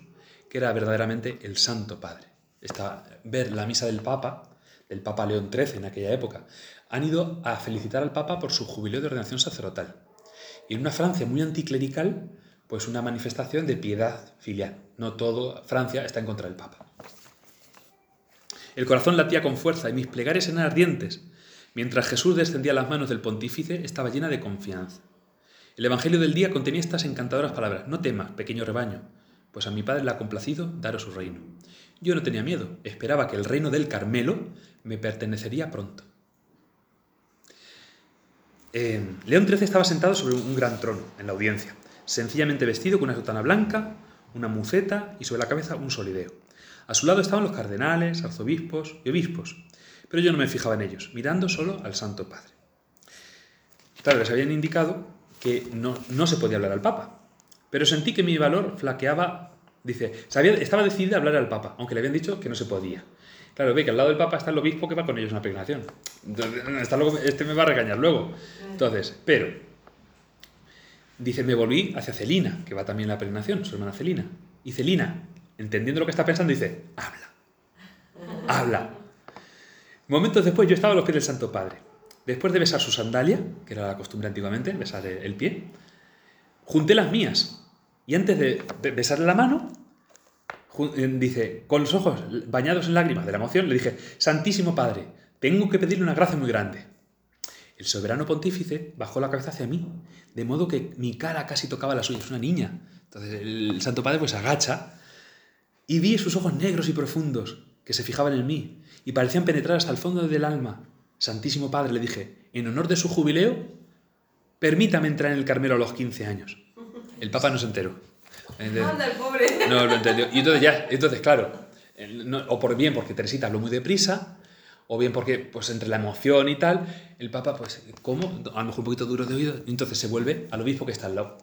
Speaker 1: que era verdaderamente el Santo Padre. Esta, ver la misa del Papa, del Papa León XIII en aquella época, han ido a felicitar al Papa por su jubileo de ordenación sacerdotal. Y en una Francia muy anticlerical, pues una manifestación de piedad filial. No todo Francia está en contra del Papa. El corazón latía con fuerza y mis plegarias eran ardientes. Mientras Jesús descendía las manos del pontífice, estaba llena de confianza. El Evangelio del día contenía estas encantadoras palabras. No temas, pequeño rebaño, pues a mi Padre le ha complacido daros su reino. Yo no tenía miedo, esperaba que el reino del Carmelo me pertenecería pronto. Eh, León XIII estaba sentado sobre un gran trono en la audiencia, sencillamente vestido con una sotana blanca, una muceta y sobre la cabeza un solideo. A su lado estaban los cardenales, arzobispos y obispos, pero yo no me fijaba en ellos, mirando solo al Santo Padre. Claro, les habían indicado que no, no se podía hablar al Papa, pero sentí que mi valor flaqueaba, dice, sabía, estaba decidida a hablar al Papa, aunque le habían dicho que no se podía. Claro, ve que al lado del Papa está el obispo que va con ellos a una peregrinación. este me va a regañar luego. Entonces, pero, dice, me volví hacia Celina, que va también a la peregrinación, su hermana Celina. Y Celina, entendiendo lo que está pensando, dice, habla, habla. Momentos después yo estaba a los pies del Santo Padre. Después de besar su sandalia, que era la costumbre antiguamente, besar el pie, junté las mías. Y antes de besarle la mano, dice, con los ojos bañados en lágrimas de la emoción, le dije, Santísimo Padre, tengo que pedirle una gracia muy grande. El soberano pontífice bajó la cabeza hacia mí, de modo que mi cara casi tocaba la suya, es una niña. Entonces el Santo Padre pues agacha y vi sus ojos negros y profundos que se fijaban en mí y parecían penetrar hasta el fondo del alma. Santísimo Padre, le dije, en honor de su jubileo, permítame entrar en el Carmelo a los 15 años. El Papa no se enteró.
Speaker 5: Anda, el pobre.
Speaker 1: No lo entendió. Y entonces ya, entonces claro, o por bien porque Teresita habló muy deprisa, o bien porque pues entre la emoción y tal, el Papa pues, ¿cómo? A lo mejor un poquito duro de oído, y entonces se vuelve al obispo que está al lado.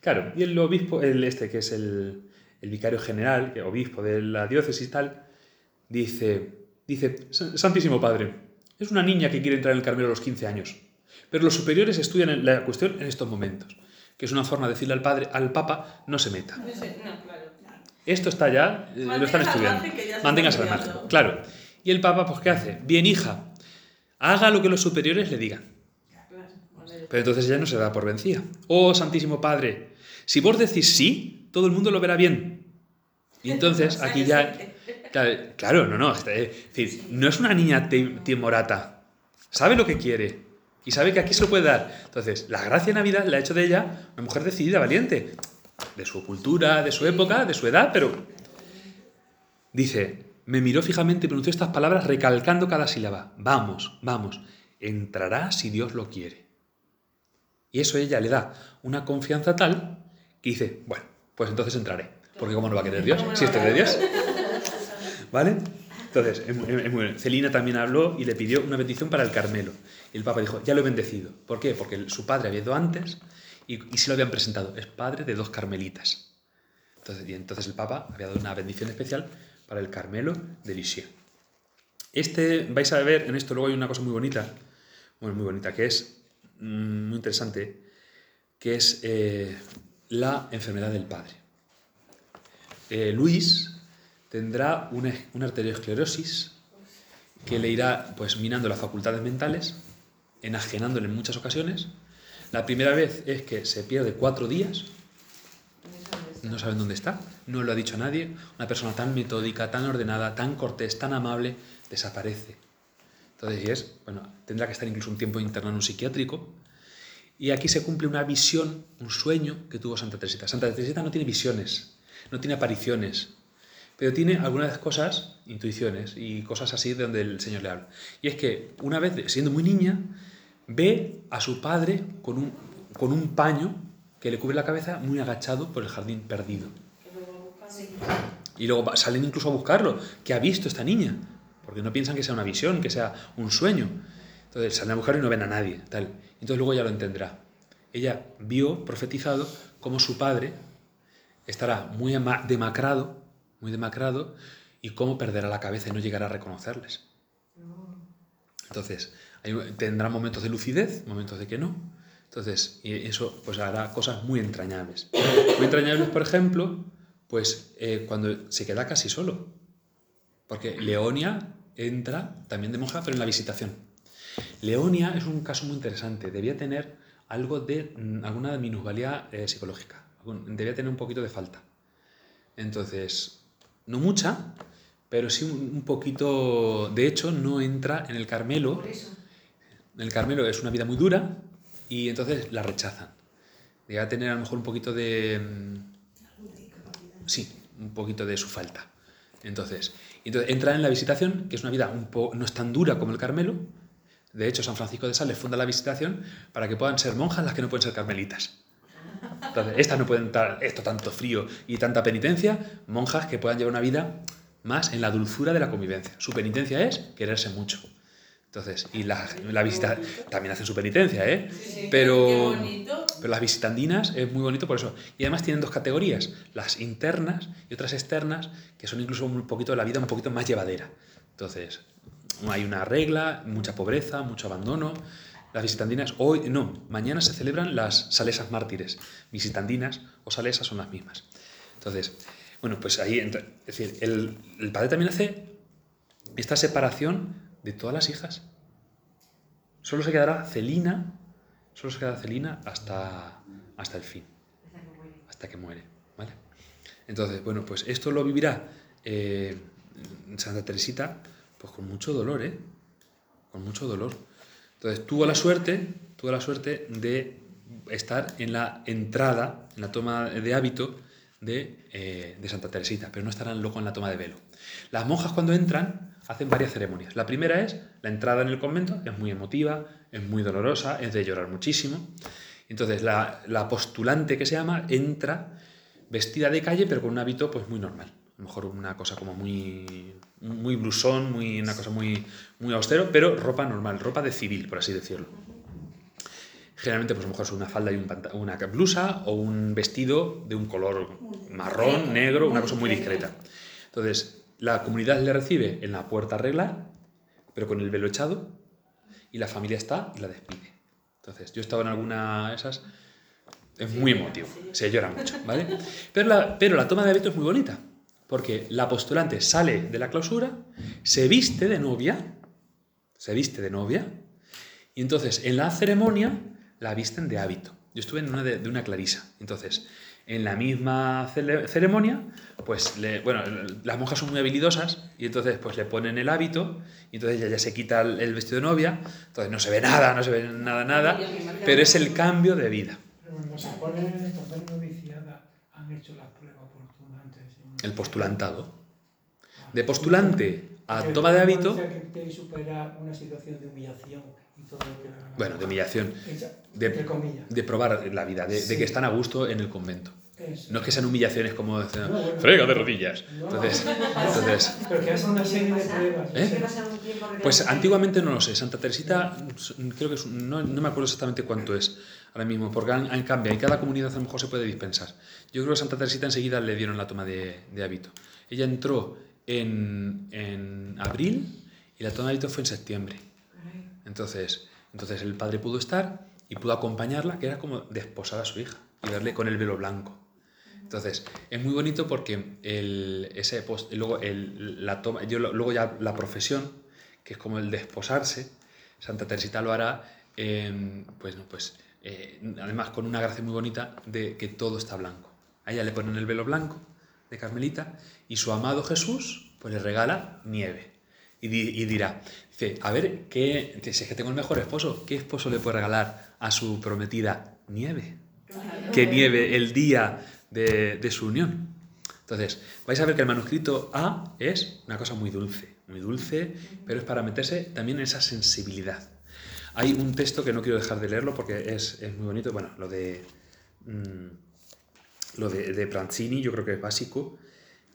Speaker 1: Claro, y el obispo, el este que es el, el vicario general, el obispo de la diócesis y tal, dice, dice, Santísimo Padre, es una niña que quiere entrar en el Carmelo a los 15 años, pero los superiores estudian la cuestión en estos momentos que es una forma de decirle al padre, al papa, no se meta. Esto está ya, eh, lo están estudiando. Manténgase al margen. Claro. Y el papa, pues, ¿qué hace? Bien, hija, haga lo que los superiores le digan. Pero entonces ya no se da por vencida. Oh, Santísimo Padre, si vos decís sí, todo el mundo lo verá bien. Y entonces aquí ya... Claro, no, no. Es decir, no es una niña timorata. Sabe lo que quiere. Y sabe que aquí se lo puede dar. Entonces, la gracia de Navidad la ha hecho de ella una mujer decidida, valiente. De su cultura, de su época, de su edad, pero... Dice, me miró fijamente y pronunció estas palabras recalcando cada sílaba. Vamos, vamos, entrará si Dios lo quiere. Y eso ella le da una confianza tal que dice, bueno, pues entonces entraré. Porque ¿cómo no va a querer Dios? Si esto es de Dios. ¿Vale? Entonces, Celina también habló y le pidió una bendición para el Carmelo. Y el Papa dijo, ya lo he bendecido. ¿Por qué? Porque su padre había ido antes y, y se lo habían presentado. Es padre de dos carmelitas. Entonces, y entonces el Papa había dado una bendición especial para el Carmelo de Lisieux. Este, vais a ver, en esto luego hay una cosa muy bonita, bueno, muy bonita, que es mm, muy interesante, que es eh, la enfermedad del padre. Eh, Luis tendrá una, una arteriosclerosis que le irá pues minando las facultades mentales, enajenándole en muchas ocasiones. La primera vez es que se pierde cuatro días, no saben dónde está, no lo ha dicho nadie. Una persona tan metódica, tan ordenada, tan cortés, tan amable, desaparece. Entonces, es, bueno, tendrá que estar incluso un tiempo internado en un psiquiátrico. Y aquí se cumple una visión, un sueño que tuvo Santa Teresita. Santa Teresita no tiene visiones, no tiene apariciones, pero tiene algunas cosas, intuiciones y cosas así de donde el Señor le habla. Y es que una vez, siendo muy niña, ve a su padre con un, con un paño que le cubre la cabeza muy agachado por el jardín perdido. Y luego salen incluso a buscarlo. ¿Qué ha visto esta niña? Porque no piensan que sea una visión, que sea un sueño. Entonces salen a buscarlo y no ven a nadie. Tal. Entonces luego ya lo entenderá. Ella vio, profetizado, cómo su padre estará muy demacrado muy demacrado y cómo perderá la cabeza y no llegará a reconocerles. Entonces, tendrá momentos de lucidez, momentos de que no. Entonces, y eso pues hará cosas muy entrañables. Muy entrañables, por ejemplo, pues eh, cuando se queda casi solo. Porque Leonia entra también de monja, pero en la visitación. Leonia es un caso muy interesante. Debía tener algo de mm, alguna minusvalía eh, psicológica. Debía tener un poquito de falta. Entonces, no mucha, pero sí un poquito, de hecho, no entra en el Carmelo. El Carmelo es una vida muy dura y entonces la rechazan. Debe tener a lo mejor un poquito de... Mm, sí, un poquito de su falta. Entonces, entonces entra en la visitación, que es una vida un no es tan dura como el Carmelo. De hecho, San Francisco de Sales funda la visitación para que puedan ser monjas las que no pueden ser carmelitas. Entonces, estas no pueden dar esto tanto frío y tanta penitencia, monjas que puedan llevar una vida más en la dulzura de la convivencia. Su penitencia es quererse mucho. Entonces, y la, la visita también hacen su penitencia, ¿eh? pero, pero las visitandinas es muy bonito por eso. Y además tienen dos categorías, las internas y otras externas, que son incluso un poquito de la vida un poquito más llevadera. Entonces, hay una regla, mucha pobreza, mucho abandono, las visitandinas, hoy, no, mañana se celebran las salesas mártires. Visitandinas o salesas son las mismas. Entonces, bueno, pues ahí entra. Es decir, el, padre también hace esta separación de todas las hijas. Solo se quedará Celina, solo se quedará Celina hasta, hasta el fin. Hasta que muere. ¿vale? Entonces, bueno, pues esto lo vivirá eh, Santa Teresita pues con mucho dolor, ¿eh? Con mucho dolor. Entonces tuvo la suerte, tuvo la suerte de estar en la entrada, en la toma de hábito de, eh, de, Santa Teresita, pero no estarán luego en la toma de velo. Las monjas cuando entran hacen varias ceremonias. La primera es la entrada en el convento, es muy emotiva, es muy dolorosa, es de llorar muchísimo. Entonces la, la postulante que se llama entra vestida de calle, pero con un hábito pues muy normal. A lo mejor una cosa como muy muy blusón, muy, una cosa muy, muy austero, pero ropa normal, ropa de civil, por así decirlo. Generalmente, pues a lo mejor es una falda y un una blusa o un vestido de un color marrón, negro, una cosa muy discreta. Entonces, la comunidad le recibe en la puerta a arreglar, pero con el velo echado, y la familia está y la despide. Entonces, yo he estado en alguna de esas, es muy emotivo, se llora mucho, ¿vale? Pero la, pero la toma de hábito es muy bonita, porque la postulante sale de la clausura, se viste de novia, se viste de novia, y entonces en la ceremonia la visten de hábito. Yo estuve en una de, una clarisa. Entonces, en la misma ceremonia, pues, bueno, las monjas son muy habilidosas y entonces pues le ponen el hábito y entonces ella ya se quita el, vestido de novia, entonces no se ve nada, no se ve nada, nada, pero es el cambio de vida.
Speaker 3: Pero cuando se noviciada, han hecho las
Speaker 1: el postulantado. De postulante a toma de hábito. Bueno, de humillación. De, de probar la vida, de, que están a gusto en el convento. No es que sean humillaciones como frega de rodillas. Entonces, entonces ¿Eh? Pues antiguamente no lo sé. Santa Teresita, creo que no, no, me acuerdo exactamente cuánto es ahora mismo, porque han, han cambiado y cada comunidad a lo mejor se puede dispensar. Yo creo que Santa Teresita enseguida le dieron la toma de, hábito. Ella entró en, en, abril y la toma de hábito fue en septiembre. Entonces, entonces el padre pudo estar y pudo acompañarla, que era como desposar a su hija y verle con el velo blanco. Entonces, es muy bonito porque ese luego la toma, luego ya la profesión, que es como el desposarse, Santa Teresita lo hará, em, pues, no, pues eh, además con una gracia muy bonita de que todo está blanco. A ella le ponen el velo blanco de Carmelita y su amado Jesús pues le regala nieve. Y, dirá, dice, a ver, ¿qué, si es que tengo el mejor esposo, ¿qué esposo le puede regalar a su prometida nieve? Que nieve el día de, de su unión. Entonces, vais a ver que el manuscrito A es una cosa muy dulce, muy dulce, pero es para meterse también en esa sensibilidad. Hay un texto que no quiero dejar de leerlo porque es, muy bonito. Bueno, lo de. Mm, lo de, de, Pranzini yo creo que es básico.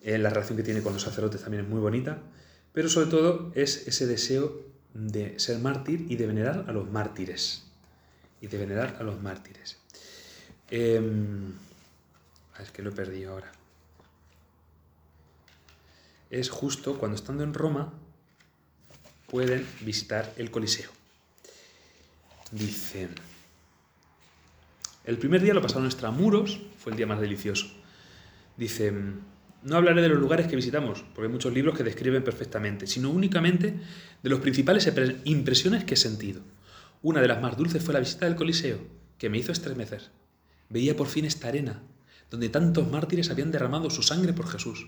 Speaker 1: Eh, la relación que tiene con los sacerdotes también es muy bonita. Pero sobre todo es ese deseo de ser mártir y de venerar a los mártires. Y de venerar a los mártires. Eh, es que lo he perdido ahora. Es justo cuando estando en Roma pueden visitar el Coliseo. Dice, el primer día lo pasaron extramuros, fue el día más delicioso. Dice, no hablaré de los lugares que visitamos, porque hay muchos libros que describen perfectamente, sino únicamente de los principales impresiones que he sentido. Una de las más dulces fue la visita del Coliseo, que me hizo estremecer. Veía por fin esta arena, donde tantos mártires habían derramado su sangre por Jesús.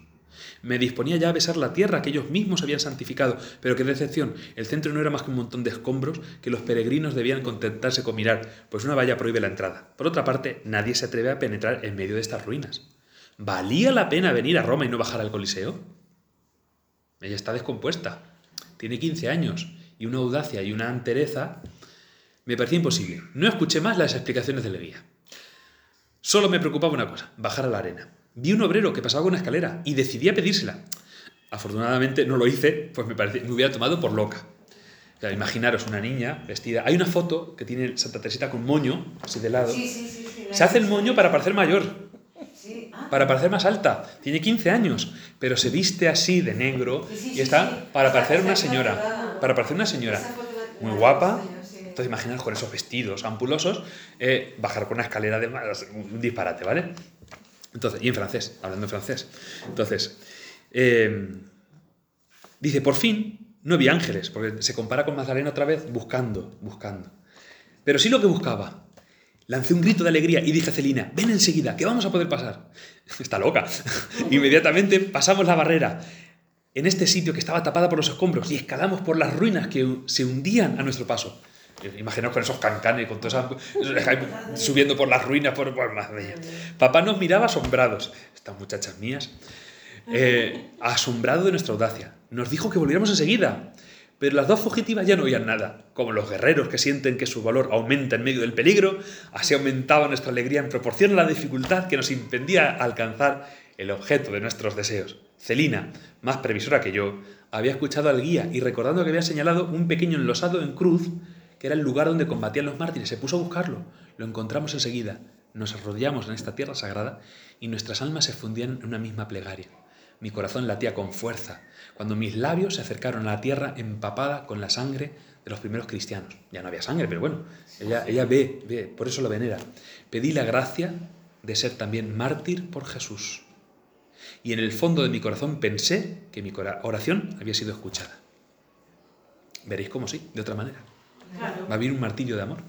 Speaker 1: Me disponía ya a besar la tierra que ellos mismos habían santificado, pero qué decepción. El centro no era más que un montón de escombros que los peregrinos debían contentarse con mirar, pues una valla prohíbe la entrada. Por otra parte, nadie se atreve a penetrar en medio de estas ruinas. ¿Valía la pena venir a Roma y no bajar al Coliseo? Ella está descompuesta. Tiene 15 años y una audacia y una entereza me parecía imposible. No escuché más las explicaciones de la guía. Solo me preocupaba una cosa, bajar a la arena. Vi un obrero que pasaba con una escalera y decidí a pedírsela. Afortunadamente no lo hice, pues me, me hubiera tomado por loca. imaginaros una niña vestida. Hay una foto que tiene Santa Teresita con moño, así de lado. Sí, sí, sí, Se hace el moño para parecer mayor. Ah. Para parecer más alta. Tiene 15 años, pero se viste así de negro y está para parecer una señora. Para parecer una señora. Muy guapa. Entonces imaginaros con esos vestidos ampulosos, eh, bajar por una escalera de un disparate, ¿vale? Entonces, y en francés, hablando en francés. Entonces, em, dice, por fin no vi ángeles, porque se compara con Magdalena otra vez buscando, buscando. Pero sí lo que buscaba. Lancé un grito de alegría y dije a Celina, ven enseguida, que vamos a poder pasar. Está loca. Inmediatamente pasamos la barrera en este sitio que estaba tapada por los escombros y escalamos por las ruinas que se hundían a nuestro paso. Imaginaos con esos cancanes, con todas subiendo por las ruinas, por, por Papá nos miraba asombrados, estas muchachas mías, eh, asombrado de nuestra audacia. Nos dijo que volviéramos enseguida, pero las dos fugitivas ya no oían nada. Como los guerreros que sienten que su valor aumenta en medio del peligro, así aumentaba nuestra alegría en proporción a la dificultad que nos impedía alcanzar el objeto de nuestros deseos. Celina, más previsora que yo, había escuchado al guía y recordando que había señalado un pequeño enlosado en cruz que era el lugar donde combatían los mártires. Se puso a buscarlo. Lo encontramos enseguida. Nos arrodillamos en esta tierra sagrada y nuestras almas se fundían en una misma plegaria. Mi corazón latía con fuerza cuando mis labios se acercaron a la tierra empapada con la sangre de los primeros cristianos. Ya no había sangre, pero bueno, ella, ella ve, ve, por eso lo venera. Pedí la gracia de ser también mártir por Jesús. Y en el fondo de mi corazón pensé que mi oración había sido escuchada. Veréis cómo sí, de otra manera. Va a haber un martillo de amor.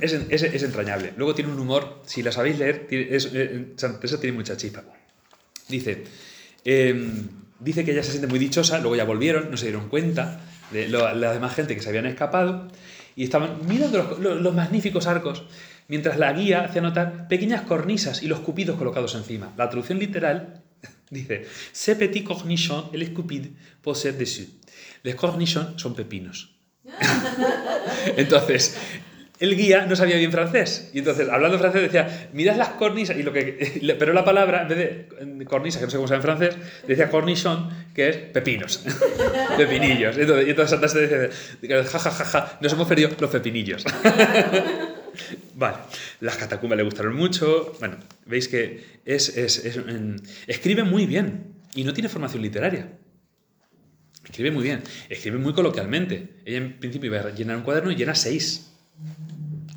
Speaker 1: Es, es, entrañable. Luego tiene un humor, si la sabéis leer, es, eh, tiene mucha chispa. Dice, em, dice que ella se siente muy dichosa, luego ya volvieron, no se dieron cuenta de la demás gente que se habían escapado y estaban mirando los, los, magníficos arcos, mientras la guía hacía notar pequeñas cornisas y los cupidos colocados encima. La traducción literal dice, Ce petit cornichon el escupid possède dessus. Les cornichons son pepinos. entonces, el guía no sabía bien francés. Y entonces, hablando francés, decía, mirad las cornisas. Y lo que, pero la palabra, en vez de cornisa, que no sé cómo se en francés, decía cornichon, que es pepinos. pepinillos. Entonces, y entonces Santa se dice, ja, ja, ja, ja, nos hemos perdido los pepinillos. vale, las catacumbas le gustaron mucho. Bueno, veis que es, es, es, escribe muy bien y no tiene formación literaria. Escribe muy bien, escribe muy coloquialmente. Ella en principio iba a llenar un cuaderno y llena seis.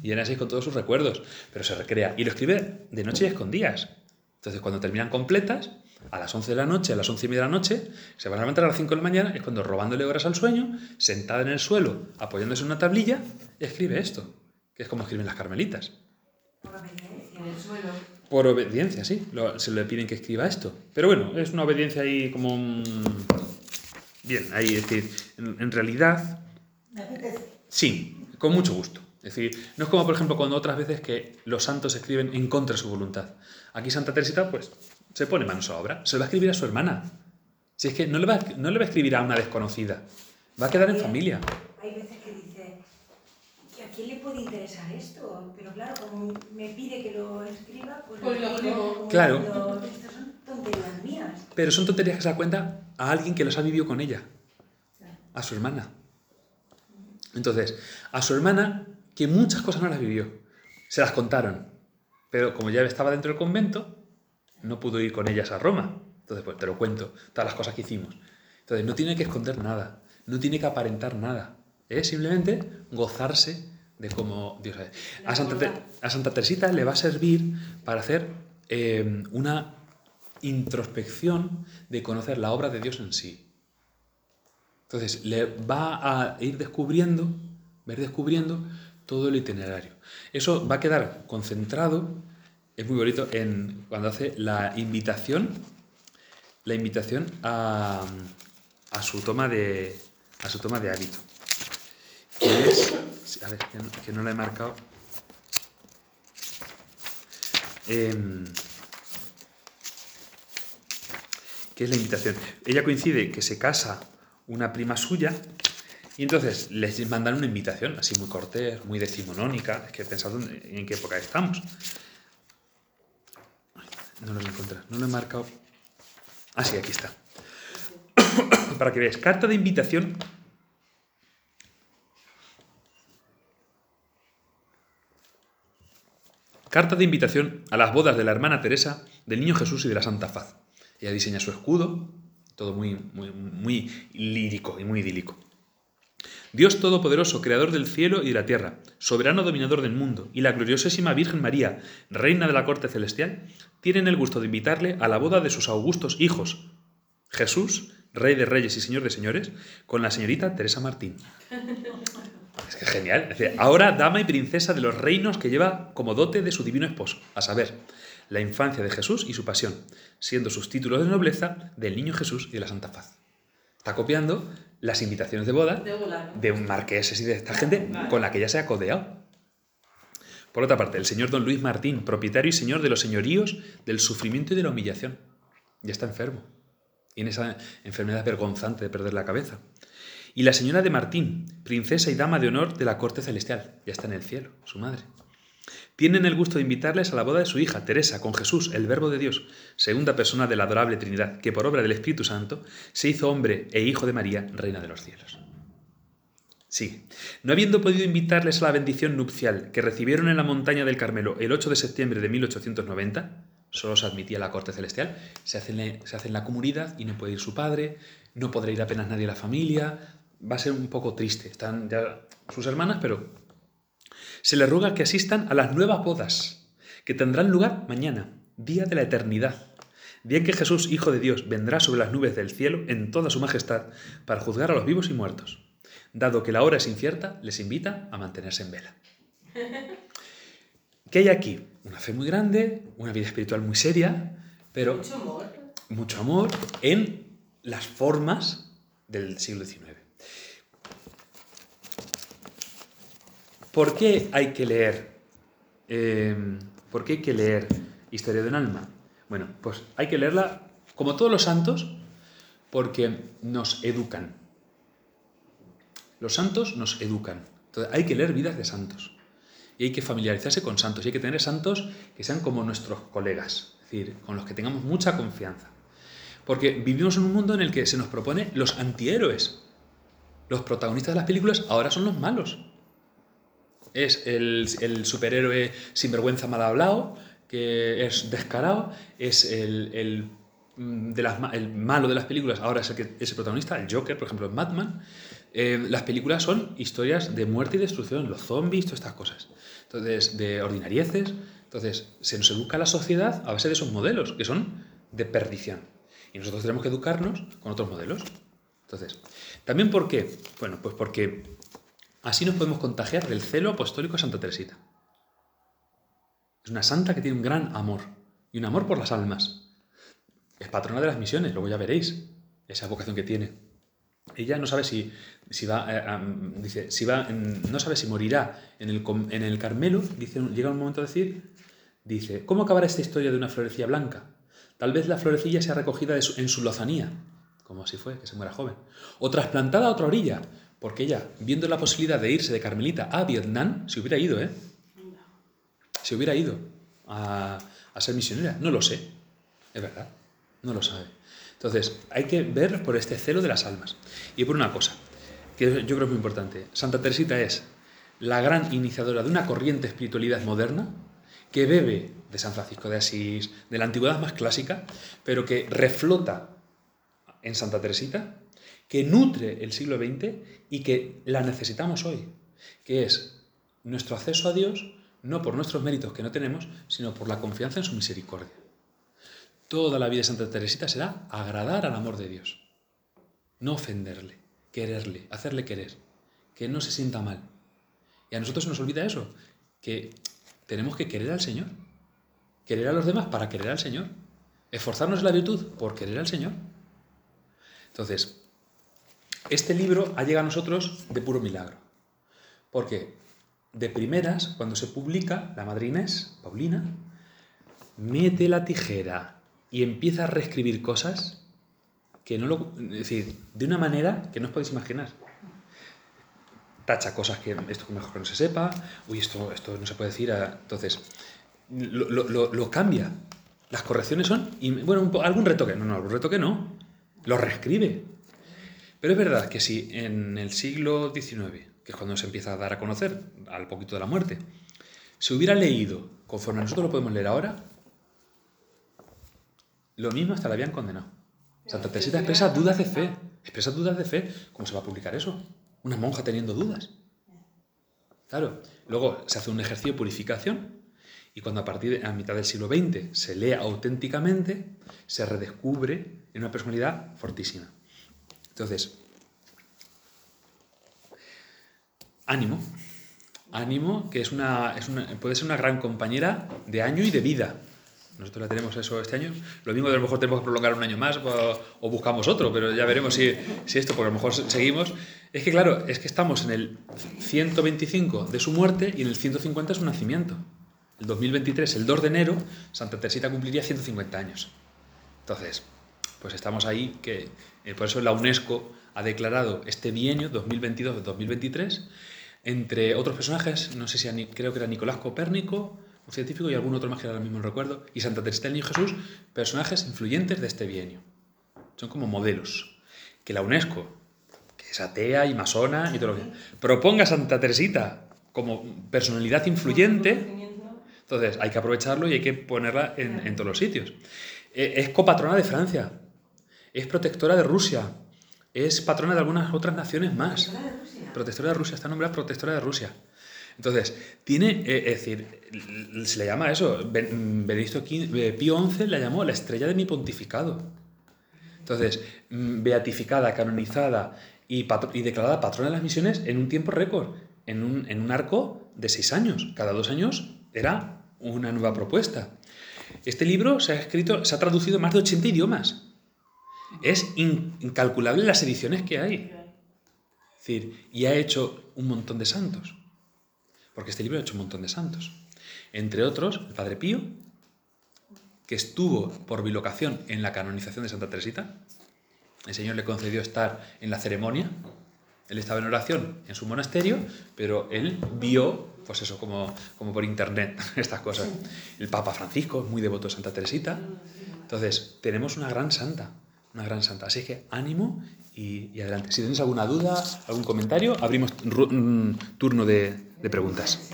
Speaker 1: Llena seis con todos sus recuerdos, pero se recrea. Y lo escribe de noche y escondidas. Entonces, cuando terminan completas, a las 11 de la noche, a las 11 y media de la noche, se van a levantar a las 5 de la mañana, es cuando robándole horas al sueño, sentada en el suelo, apoyándose en una tablilla, escribe esto, que es como escriben las carmelitas.
Speaker 4: Por obediencia.
Speaker 2: En el suelo.
Speaker 1: Por obediencia, sí, lo- se le piden que escriba esto. Pero bueno, es una obediencia ahí como... un- Bien, ahí, es decir, en, en realidad, sí, con mucho gusto. Es decir, no es como por ejemplo cuando otras veces que los santos escriben en contra de su voluntad. Aquí Santa Teresita, pues, se pone manos a obra. Se lo va a escribir a su hermana. Si es que no le va, a- no le va a escribir a una desconocida. Va a quedar en familia.
Speaker 4: Hay veces que dice, ¿y a quién le puede interesar esto? Pero claro, como me pide que lo escriba, pues,
Speaker 5: Pues lo escribo.
Speaker 1: Claro.
Speaker 4: Estas son tonterías mías.
Speaker 1: Pero son tonterías que se da cuenta a alguien que los ha vivido con ella. A su hermana. Entonces, a su hermana, que muchas cosas no las vivió. Se las contaron. Pero como ya estaba dentro del convento, no pudo ir con ellas a Roma. Entonces, pues te lo cuento, todas las cosas que hicimos. Entonces, no tiene que esconder nada, no tiene que aparentar nada. Es simplemente gozarse de cómo Dios es. A Santa, a Santa Teresita le va a servir para hacer eh, una introspección de conocer la obra de Dios en sí. Entonces, le va a ir descubriendo, ver descubriendo todo el itinerario. Eso va a quedar concentrado, es muy bonito, en cuando hace la invitación, la invitación a, su toma de a su toma de hábito. Que es, a ver, que no, que no la he marcado. Em, es la invitación. Ella coincide que se casa una prima suya y entonces les mandan una invitación, así muy cortés, muy decimonónica. Es que pensad en qué época estamos. No lo voy a encontrar, no lo he marcado. Ah, sí, aquí está. Para que veáis, carta de invitación. Carta de invitación a las bodas de la hermana Teresa, del Niño Jesús y de la Santa Faz. Ella diseña su escudo, todo muy, muy, muy lírico y muy idílico. Dios Todopoderoso, Creador del cielo y de la tierra, soberano dominador del mundo, y la gloriosísima Virgen María, Reina de la corte celestial, tienen el gusto de invitarle a la boda de sus augustos hijos, Jesús, Rey de Reyes y Señor de Señores, con la señorita Teresa Martín. Es que genial. Ahora dama y princesa de los reinos que lleva como dote de su divino esposo, a saber, la infancia de Jesús y su pasión, siendo sus títulos de nobleza del niño Jesús y de la Santa Faz. Está copiando las invitaciones de boda
Speaker 5: De volar.
Speaker 1: de un marqueses y de esta gente con la que ya se ha codeado. Por otra parte, el señor don Luis Martín, propietario y señor de los señoríos del sufrimiento y de la humillación. Ya está enfermo. Tiene esa enfermedad vergonzante de perder la cabeza. Y la señora de Martín, princesa y dama de honor de la corte celestial. Ya está en el cielo, su madre. Tienen el gusto de invitarles a la boda de su hija, Teresa, con Jesús, el Verbo de Dios, segunda persona de la adorable Trinidad, que por obra del Espíritu Santo se hizo hombre e hijo de María, reina de los cielos. Sí, no habiendo podido invitarles a la bendición nupcial que recibieron en la montaña del Carmelo el 8 de septiembre de 1890, solo se admitía la corte celestial, se hace, en la, se hace en la comunidad y no puede ir su padre, no podrá ir apenas nadie a la familia, va a ser un poco triste. Están ya sus hermanas, pero se les ruega que asistan a las nuevas bodas, que tendrán lugar mañana, día de la eternidad, día en que Jesús, Hijo de Dios, vendrá sobre las nubes del cielo en toda su majestad para juzgar a los vivos y muertos. Dado que la hora es incierta, les invita a mantenerse en vela. ¿Qué hay aquí? Una fe muy grande, una vida espiritual muy seria, pero
Speaker 5: Mucho amor.
Speaker 1: mucho amor en las formas del siglo XIX. ¿Por qué hay que leer? eh, ¿Por qué hay que leer Historia de un alma? Bueno, pues hay que leerla como todos los santos porque nos educan. Los santos nos educan. Entonces hay que leer vidas de santos. Y hay que familiarizarse con santos. Y hay que tener santos que sean como nuestros colegas. Es decir, con los que tengamos mucha confianza. Porque vivimos en un mundo en el que se nos propone los antihéroes. Los protagonistas de las películas ahora son los malos. Es el, el superhéroe sinvergüenza mal hablado, que es descarado, es el, el, mm, de las, el malo de las películas, ahora es el, que, es protagonista, el Joker, por ejemplo, en Batman. Eh, las películas son historias de muerte y destrucción, los zombies, todas estas cosas. Entonces, de ordinarieces. Entonces, se nos educa la sociedad a base de esos modelos, que son de perdición. Y nosotros tenemos que educarnos con otros modelos. Entonces, ¿también por qué? Bueno, pues porque así nos podemos contagiar del celo apostólico de Santa Teresita. Es una santa que tiene un gran amor y un amor por las almas. Es patrona de las misiones, luego ya veréis esa vocación que tiene. Ella no sabe si, va, eh, dice, si va, no sabe si morirá en el, en el Carmelo, llega un momento de decir, dice, ¿cómo acabará esta historia de una florecilla blanca? Tal vez la florecilla sea recogida en su lozanía, como así fue, que se muera joven, o trasplantada a otra orilla, porque ella, viendo la posibilidad de irse de Carmelita a Vietnam, se hubiera ido, ¿eh? Se hubiera ido a, a ser misionera. No lo sé, es verdad, no lo sabe. Entonces, hay que ver por este celo de las almas. Y por una cosa, que yo creo que es muy importante. Santa Teresita es la gran iniciadora de una corriente de espiritualidad moderna que bebe de San Francisco de Asís, de la antigüedad más clásica, pero que reflota en Santa Teresita, que nutre el siglo XX y que la necesitamos hoy, que es nuestro acceso a Dios no por nuestros méritos que no tenemos, sino por la confianza en su misericordia. Toda la vida de Santa Teresita será agradar al amor de Dios, no ofenderle, quererle, hacerle querer, que no se sienta mal. Y a nosotros se nos olvida eso, que tenemos que querer al Señor, querer a los demás para querer al Señor, esforzarnos en la virtud por querer al Señor. Entonces, este libro ha llegado a nosotros de puro milagro, porque de primeras, cuando se publica, la madre Inés, Paulina, mete la tijera y empieza a reescribir cosas que no lo. Es decir, de una manera que no os podéis imaginar. Tacha cosas que esto mejor que no se sepa, uy, esto, esto no se puede decir. Entonces, lo, lo, lo, cambia. Las correcciones son. Bueno, algún retoque. No, no, algún retoque no. Lo reescribe. Pero es verdad que si en el siglo XIX, que es cuando se empieza a dar a conocer, al poquito de la muerte, se hubiera leído conforme nosotros lo podemos leer ahora, lo mismo hasta la habían condenado. Santa Teresita expresa dudas de fe. Expresa dudas de fe. ¿Cómo se va a publicar eso? Una monja teniendo dudas. Claro. Luego se hace un ejercicio de purificación y cuando a partir de a mitad del siglo XX se lee auténticamente, se redescubre en una personalidad fortísima. Entonces, ánimo. Ánimo, que es una, es una, puede ser una gran compañera de año y de vida. Nosotros la tenemos eso este año. Lo mismo a lo mejor tenemos que prolongar un año más o, buscamos otro, pero ya veremos si, si, esto, porque a lo mejor seguimos. Es que claro, es que estamos en el 125 de su muerte y en el 150 de su nacimiento. El 2023, el 2 de enero, Santa Teresita cumpliría 150 años. Entonces, pues estamos ahí, que eh, por eso la UNESCO ha declarado este bienio 2022-2023 entre otros personajes, no sé si creo que era Nicolás Copérnico, científico y algún otro más que ahora mismo no recuerdo, y Santa Teresita del Niño Jesús, personajes influyentes de este bienio. Son como modelos. Que la UNESCO, que es atea y masona y todo lo que... proponga a Santa Teresita como personalidad influyente, entonces hay que aprovecharlo y hay que ponerla en, todos los sitios. Eh, es copatrona de Francia, es protectora de Rusia, es patrona de algunas otras naciones más. ¿Protectora de Rusia? Protectora de Rusia, está nombrada protectora de Rusia. Entonces, tiene, eh, es decir, se le llama eso, Benedicto eh, Pío XI la llamó la estrella de mi pontificado. Entonces, mm, beatificada, canonizada y, y declarada patrona de las misiones en un tiempo récord, en un, en un arco de seis años. Cada dos años era una nueva propuesta. Este libro se ha escrito, se ha traducido en más de 80 idiomas. Es incalculable las ediciones que hay. Es decir, y ha hecho un montón de santos porque este libro ha hecho un montón de santos. Entre otros, el Padre Pío, que estuvo por bilocación en la canonización de Santa Teresita. El Señor le concedió estar en la ceremonia. Él estaba en oración en su monasterio, pero él vio, pues eso, como, como por internet, estas cosas. El Papa Francisco, muy devoto de Santa Teresita. Entonces, tenemos una gran santa, una gran santa. Así que ánimo y, adelante. Si tenéis alguna duda, algún comentario, abrimos mm, turno de preguntas.